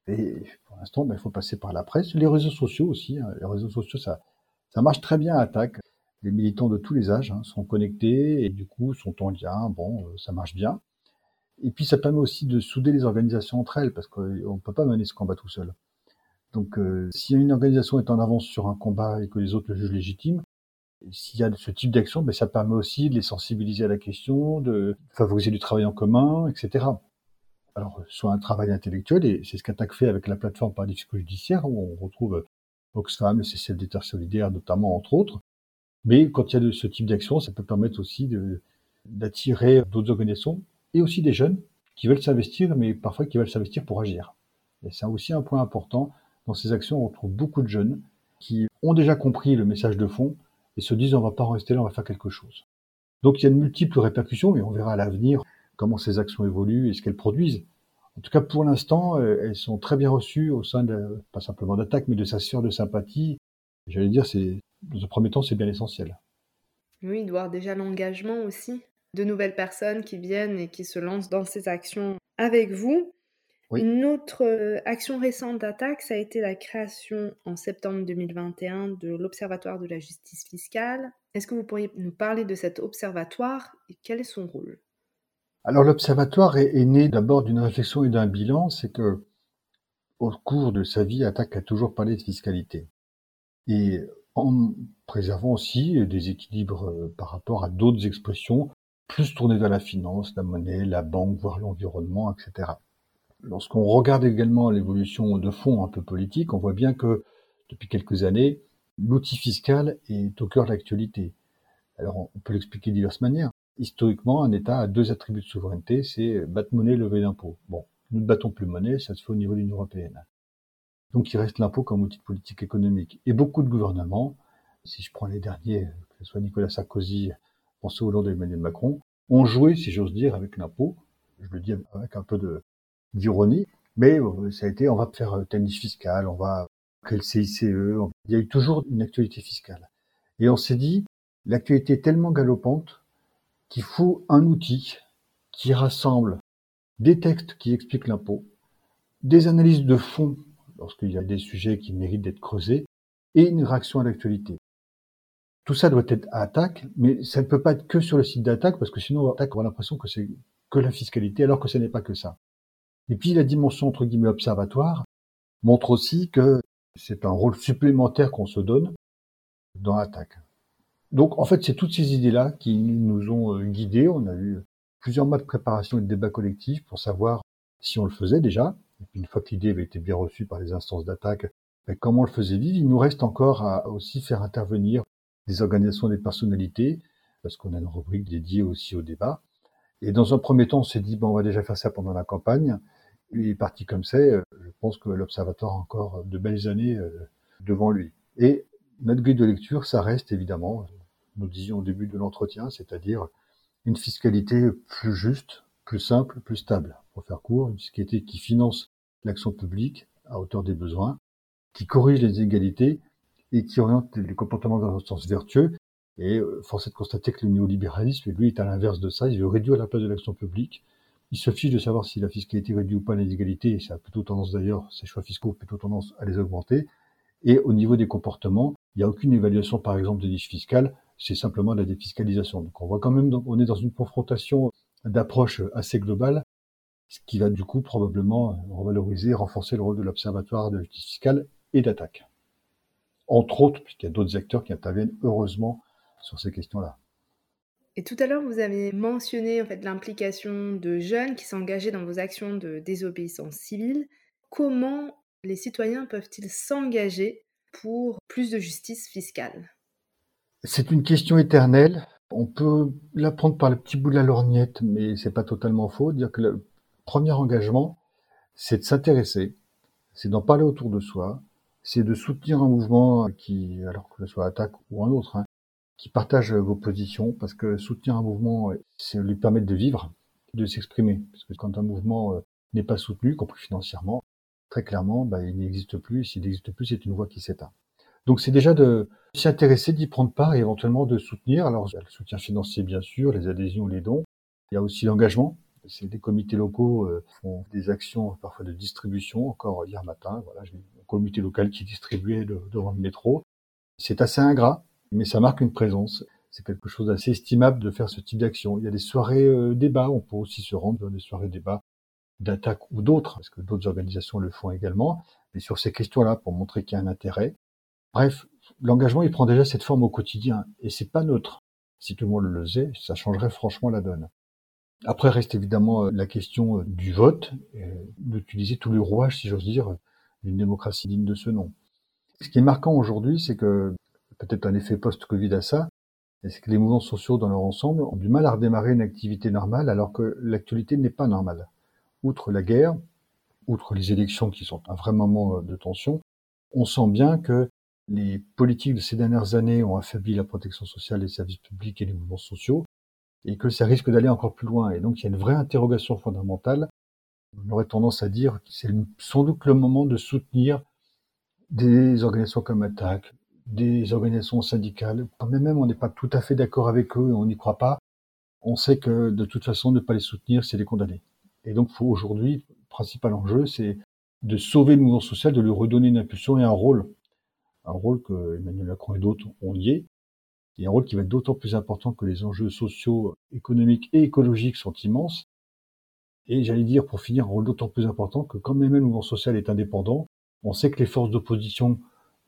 Et pour l'instant, ben, il faut passer par la presse, les réseaux sociaux aussi. Hein. Les réseaux sociaux, ça, ça marche très bien à attaque. Les militants de tous les âges hein, sont connectés et du coup sont en lien. Bon, euh, ça marche bien. Et puis ça permet aussi de souder les organisations entre elles, parce qu'on ne peut pas mener ce combat tout seul. Donc euh, si une organisation est en avance sur un combat et que les autres le jugent légitime, S'il y a ce type d'action, ben, ça permet aussi de les sensibiliser à la question, de favoriser du travail en commun, etc. Alors, soit un travail intellectuel, et c'est ce qu'Attaque fait avec la plateforme Paradis judiciaire, où on retrouve Oxfam, le CCF d'État solidaire notamment, entre autres. Mais quand il y a ce type d'action, ça peut permettre aussi d'attirer d'autres organisations et aussi des jeunes qui veulent s'investir, mais parfois qui veulent s'investir pour agir. Et c'est aussi un point important. Dans ces actions, on retrouve beaucoup de jeunes qui ont déjà compris le message de fond et se disent on va pas rester là, on va faire quelque chose. Donc il y a de multiples répercussions, mais on verra à l'avenir comment ces actions évoluent et ce qu'elles produisent. En tout cas, pour l'instant, euh, elles sont très bien reçues au sein pas simplement d'attaque, mais de sa sphère de sympathie. J'allais dire, c'est, dans un premier temps, c'est bien essentiel. Oui, de voir déjà l'engagement aussi de nouvelles personnes qui viennent et qui se lancent dans ces actions avec vous. Une autre euh, action récente d'attaque, ça a été la création en septembre 2021 de l'Observatoire de la justice fiscale. Est-ce que vous pourriez nous parler de cet observatoire et quel est son rôle? Alors l'observatoire est, né d'abord d'une réflexion et d'un bilan, c'est que au cours de sa vie, Attaque a toujours parlé de fiscalité. Et en préservant aussi des équilibres euh, par rapport à d'autres expressions plus tournées vers la finance, la monnaie, la banque, voire l'environnement, etc. Lorsqu'on regarde également l'évolution de fond un peu politique, on voit bien que depuis quelques années, l'outil fiscal est au cœur de l'actualité. Alors on peut l'expliquer de diverses manières. Historiquement, un État a deux attributs de souveraineté, c'est battre monnaie, lever d'impôts. Bon, nous ne battons plus monnaie, ça se fait au niveau de l'Union européenne. Donc il reste l'impôt comme outil de politique économique. Et beaucoup de gouvernements, si je prends les derniers, que ce soit Nicolas Sarkozy, François Hollande et Emmanuel Macron, ont joué, si j'ose dire, avec l'impôt. Je le dis avec un peu de, d'ironie, mais euh, ça a été on va faire euh, tennis fiscal, on va créer CICE, il y a eu toujours une actualité fiscale. Et on s'est dit, l'actualité est tellement galopante qu'il faut un outil qui rassemble des textes qui expliquent l'impôt, des analyses de fond lorsqu'il y a des sujets qui méritent d'être creusés, et une réaction à l'actualité. Tout ça doit être à attaque, mais ça ne peut pas être que sur le site d'attaque, parce que sinon, attaque aura l'impression que c'est que la fiscalité, alors que ce n'est pas que ça. Et puis la dimension entre guillemets observatoire montre aussi que c'est un rôle supplémentaire qu'on se donne dans l'attaque. Donc en fait, c'est toutes ces idées-là qui nous ont euh, guidés. On a eu plusieurs mois de préparation et de débat collectif pour savoir si on le faisait déjà. Et puis une fois que l'idée avait été bien reçue par les instances d'attaque, ben, comment on le faisait vivre? Il nous reste encore à aussi faire intervenir des organisations des personnalités, parce qu'on a une rubrique dédiée aussi au débat. Et dans un premier temps, on s'est dit, bon, on va déjà faire ça pendant la campagne. Il est parti comme c'est. Euh, je pense que l'Observatoire a encore de belles années euh, devant lui. Et notre grille de lecture, ça reste évidemment, nous disions au début de l'entretien, c'est-à-dire une fiscalité plus juste, plus simple, plus stable. Pour faire court, une fiscalité qui finance l'action publique à hauteur des besoins, qui corrige les inégalités et qui oriente les comportements dans un sens vertueux. Et euh, force est de constater que le néolibéralisme, lui, est à l'inverse de ça. Il veut réduire la place de l'action publique il se fiche de savoir si la fiscalité réduit ou pas les inégalités, et ça a plutôt tendance d'ailleurs, ces choix fiscaux ont plutôt tendance à les augmenter. Et au niveau des comportements, il n'y a aucune évaluation, par exemple, des niches fiscales, c'est simplement la défiscalisation. Donc on voit quand même, on est dans une confrontation d'approche assez globale, ce qui va du coup probablement revaloriser, renforcer le rôle de l'Observatoire de justice fiscale et d'attaque. Entre autres, puisqu'il y a d'autres acteurs qui interviennent heureusement sur ces questions-là. Et tout à l'heure, vous avez mentionné en fait l'implication de jeunes qui s'engageaient dans vos actions de désobéissance civile. Comment les citoyens peuvent-ils s'engager pour plus de justice fiscale? C'est une question éternelle. On peut la prendre par le petit bout de la lorgnette, mais c'est pas totalement faux. Dire que le premier engagement, c'est de s'intéresser, c'est d'en parler autour de soi, c'est de soutenir un mouvement qui, alors que ce soit attaque ou un autre, hein, qui partagent vos positions, parce que soutenir un mouvement, c'est lui permettre de vivre, de s'exprimer. Parce que quand un mouvement euh, n'est pas soutenu, compris financièrement, très clairement, bah, il n'existe plus. S'il n'existe plus, c'est une voix qui s'éteint. Donc c'est déjà de s'y intéresser, d'y prendre part et éventuellement de soutenir. Alors le soutien financier bien sûr, les adhésions, les dons. Il y a aussi l'engagement. C'est des comités locaux euh, font des actions parfois de distribution. Encore hier matin, voilà, j'ai un comité local qui distribuait devant le métro. C'est assez ingrat mais ça marque une présence. C'est quelque chose d'assez estimable de faire ce type d'action. Il y a des soirées euh, débats, on peut aussi se rendre dans des soirées débats d'attaque ou d'autres, parce que d'autres organisations le font également, mais sur ces questions-là, pour montrer qu'il y a un intérêt. Bref, l'engagement, il prend déjà cette forme au quotidien, et c'est pas neutre. Si tout le monde le faisait, ça changerait franchement la donne. Après reste évidemment euh, la question euh, du vote, d'utiliser tous les rouages, si j'ose dire, d'une démocratie digne de ce nom. Ce qui est marquant aujourd'hui, c'est que, peut-être un effet post-Covid à ça, c'est que les mouvements sociaux dans leur ensemble ont du mal à redémarrer une activité normale alors que l'actualité n'est pas normale? Outre la guerre, outre les élections qui sont un vrai moment de tension, on sent bien que les politiques de ces dernières années ont affaibli la protection sociale, les services publics et les mouvements sociaux, et que ça risque d'aller encore plus loin. Et donc il y a une vraie interrogation fondamentale. On aurait tendance à dire que c'est sans doute le moment de soutenir des organisations comme ATTAC, des organisations syndicales. Quand même on n'est pas tout à fait d'accord avec eux on n'y croit pas, on sait que de toute façon ne pas les soutenir, c'est les condamner. Et donc aujourd'hui, le principal enjeu, c'est de sauver le mouvement social, de lui redonner une impulsion et un rôle. Un rôle que Emmanuel Macron et d'autres ont lié, et un rôle qui va être d'autant plus important que les enjeux sociaux, économiques et écologiques sont immenses. Et j'allais dire, pour finir, un rôle d'autant plus important que quand même le mouvement social est indépendant, on sait que les forces d'opposition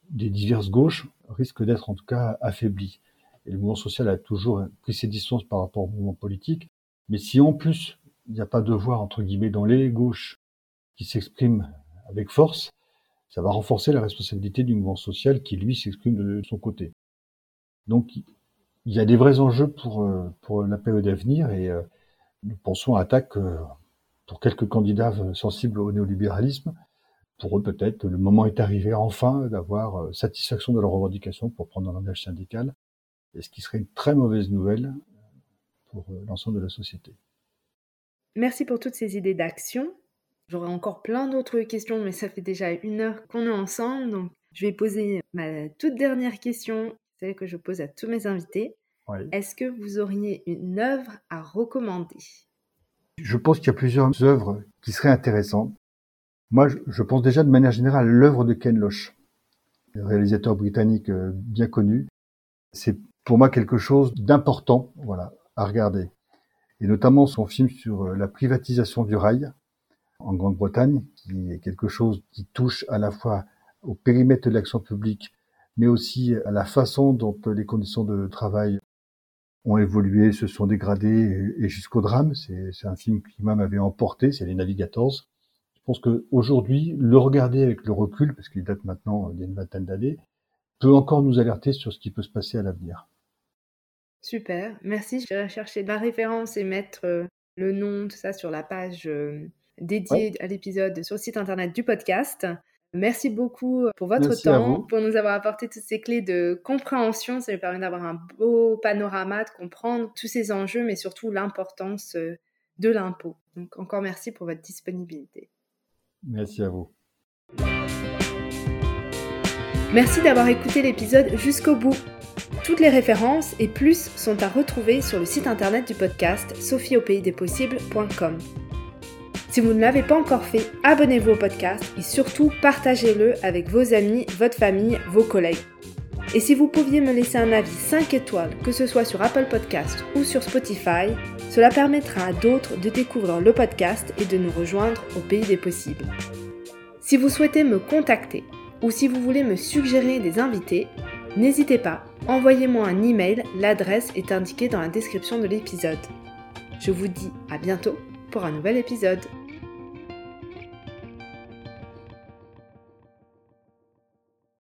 des diverses gauches risquent d'être en tout cas affaiblies. Et le mouvement social a toujours pris ses distances par rapport au mouvement politique. Mais si en plus, il n'y a pas de voix, entre guillemets, dans les gauches qui s'expriment avec force, ça va renforcer la responsabilité du mouvement social qui, lui, s'exprime de son côté. Donc, il y a des vrais enjeux pour, euh, pour la période à venir et euh, nous pensons à attaque euh, pour quelques candidats sensibles au néolibéralisme. Pour eux, peut-être, le moment est arrivé enfin d'avoir satisfaction de leurs revendications pour prendre un langage syndical, et ce qui serait une très mauvaise nouvelle pour l'ensemble de la société. Merci pour toutes ces idées d'action. J'aurais encore plein d'autres questions, mais ça fait déjà une heure qu'on est ensemble, donc je vais poser ma toute dernière question, celle que je pose à tous mes invités. Est-ce que vous auriez une œuvre à recommander? Je pense qu'il y a plusieurs œuvres qui seraient intéressantes. Moi, je pense déjà de manière générale l'œuvre de Ken Loach, réalisateur britannique euh, bien connu. C'est pour moi quelque chose d'important, voilà, à regarder. Et notamment son film sur euh, la privatisation du rail, en Grande-Bretagne, qui est quelque chose qui touche à la fois au périmètre de l'action publique, mais aussi à la façon dont les conditions de travail ont évolué, se sont dégradées et jusqu'au drame. C'est un film qui m'a m'avait emporté, c'est Les Navigators. Je pense qu'aujourd'hui, le regarder avec le recul, parce qu'il date maintenant d'une vingtaine d'années, peut encore nous alerter sur ce qui peut se passer à l'avenir. Super, merci. Je vais chercher la référence et mettre euh, le nom, tout ça sur la page euh, dédié à l'épisode sur le site internet du podcast. Merci beaucoup pour votre temps, pour nous avoir apporté toutes ces clés de compréhension. Ça nous permet d'avoir un beau panorama, de comprendre tous ces enjeux, mais surtout l'importance de l'impôt. Donc encore merci pour votre disponibilité. Merci à vous. Merci d'avoir écouté l'épisode jusqu'au bout. Toutes les références et plus sont à retrouver sur le site internet du podcast sophieaupaysdespossibles.com. Si vous ne l'avez pas encore fait, abonnez-vous au podcast et surtout partagez-le avec vos amis, votre famille, vos collègues. Et si vous pouviez me laisser un avis 5 étoiles, que ce soit sur Apple Podcast ou sur Spotify, cela permettra à d'autres de découvrir le podcast et de nous rejoindre au pays des possibles. Si vous souhaitez me contacter ou si vous voulez me suggérer des invités, n'hésitez pas, envoyez-moi un email, l'adresse est indiquée dans la description de l'épisode. Je vous dis à bientôt pour un nouvel épisode.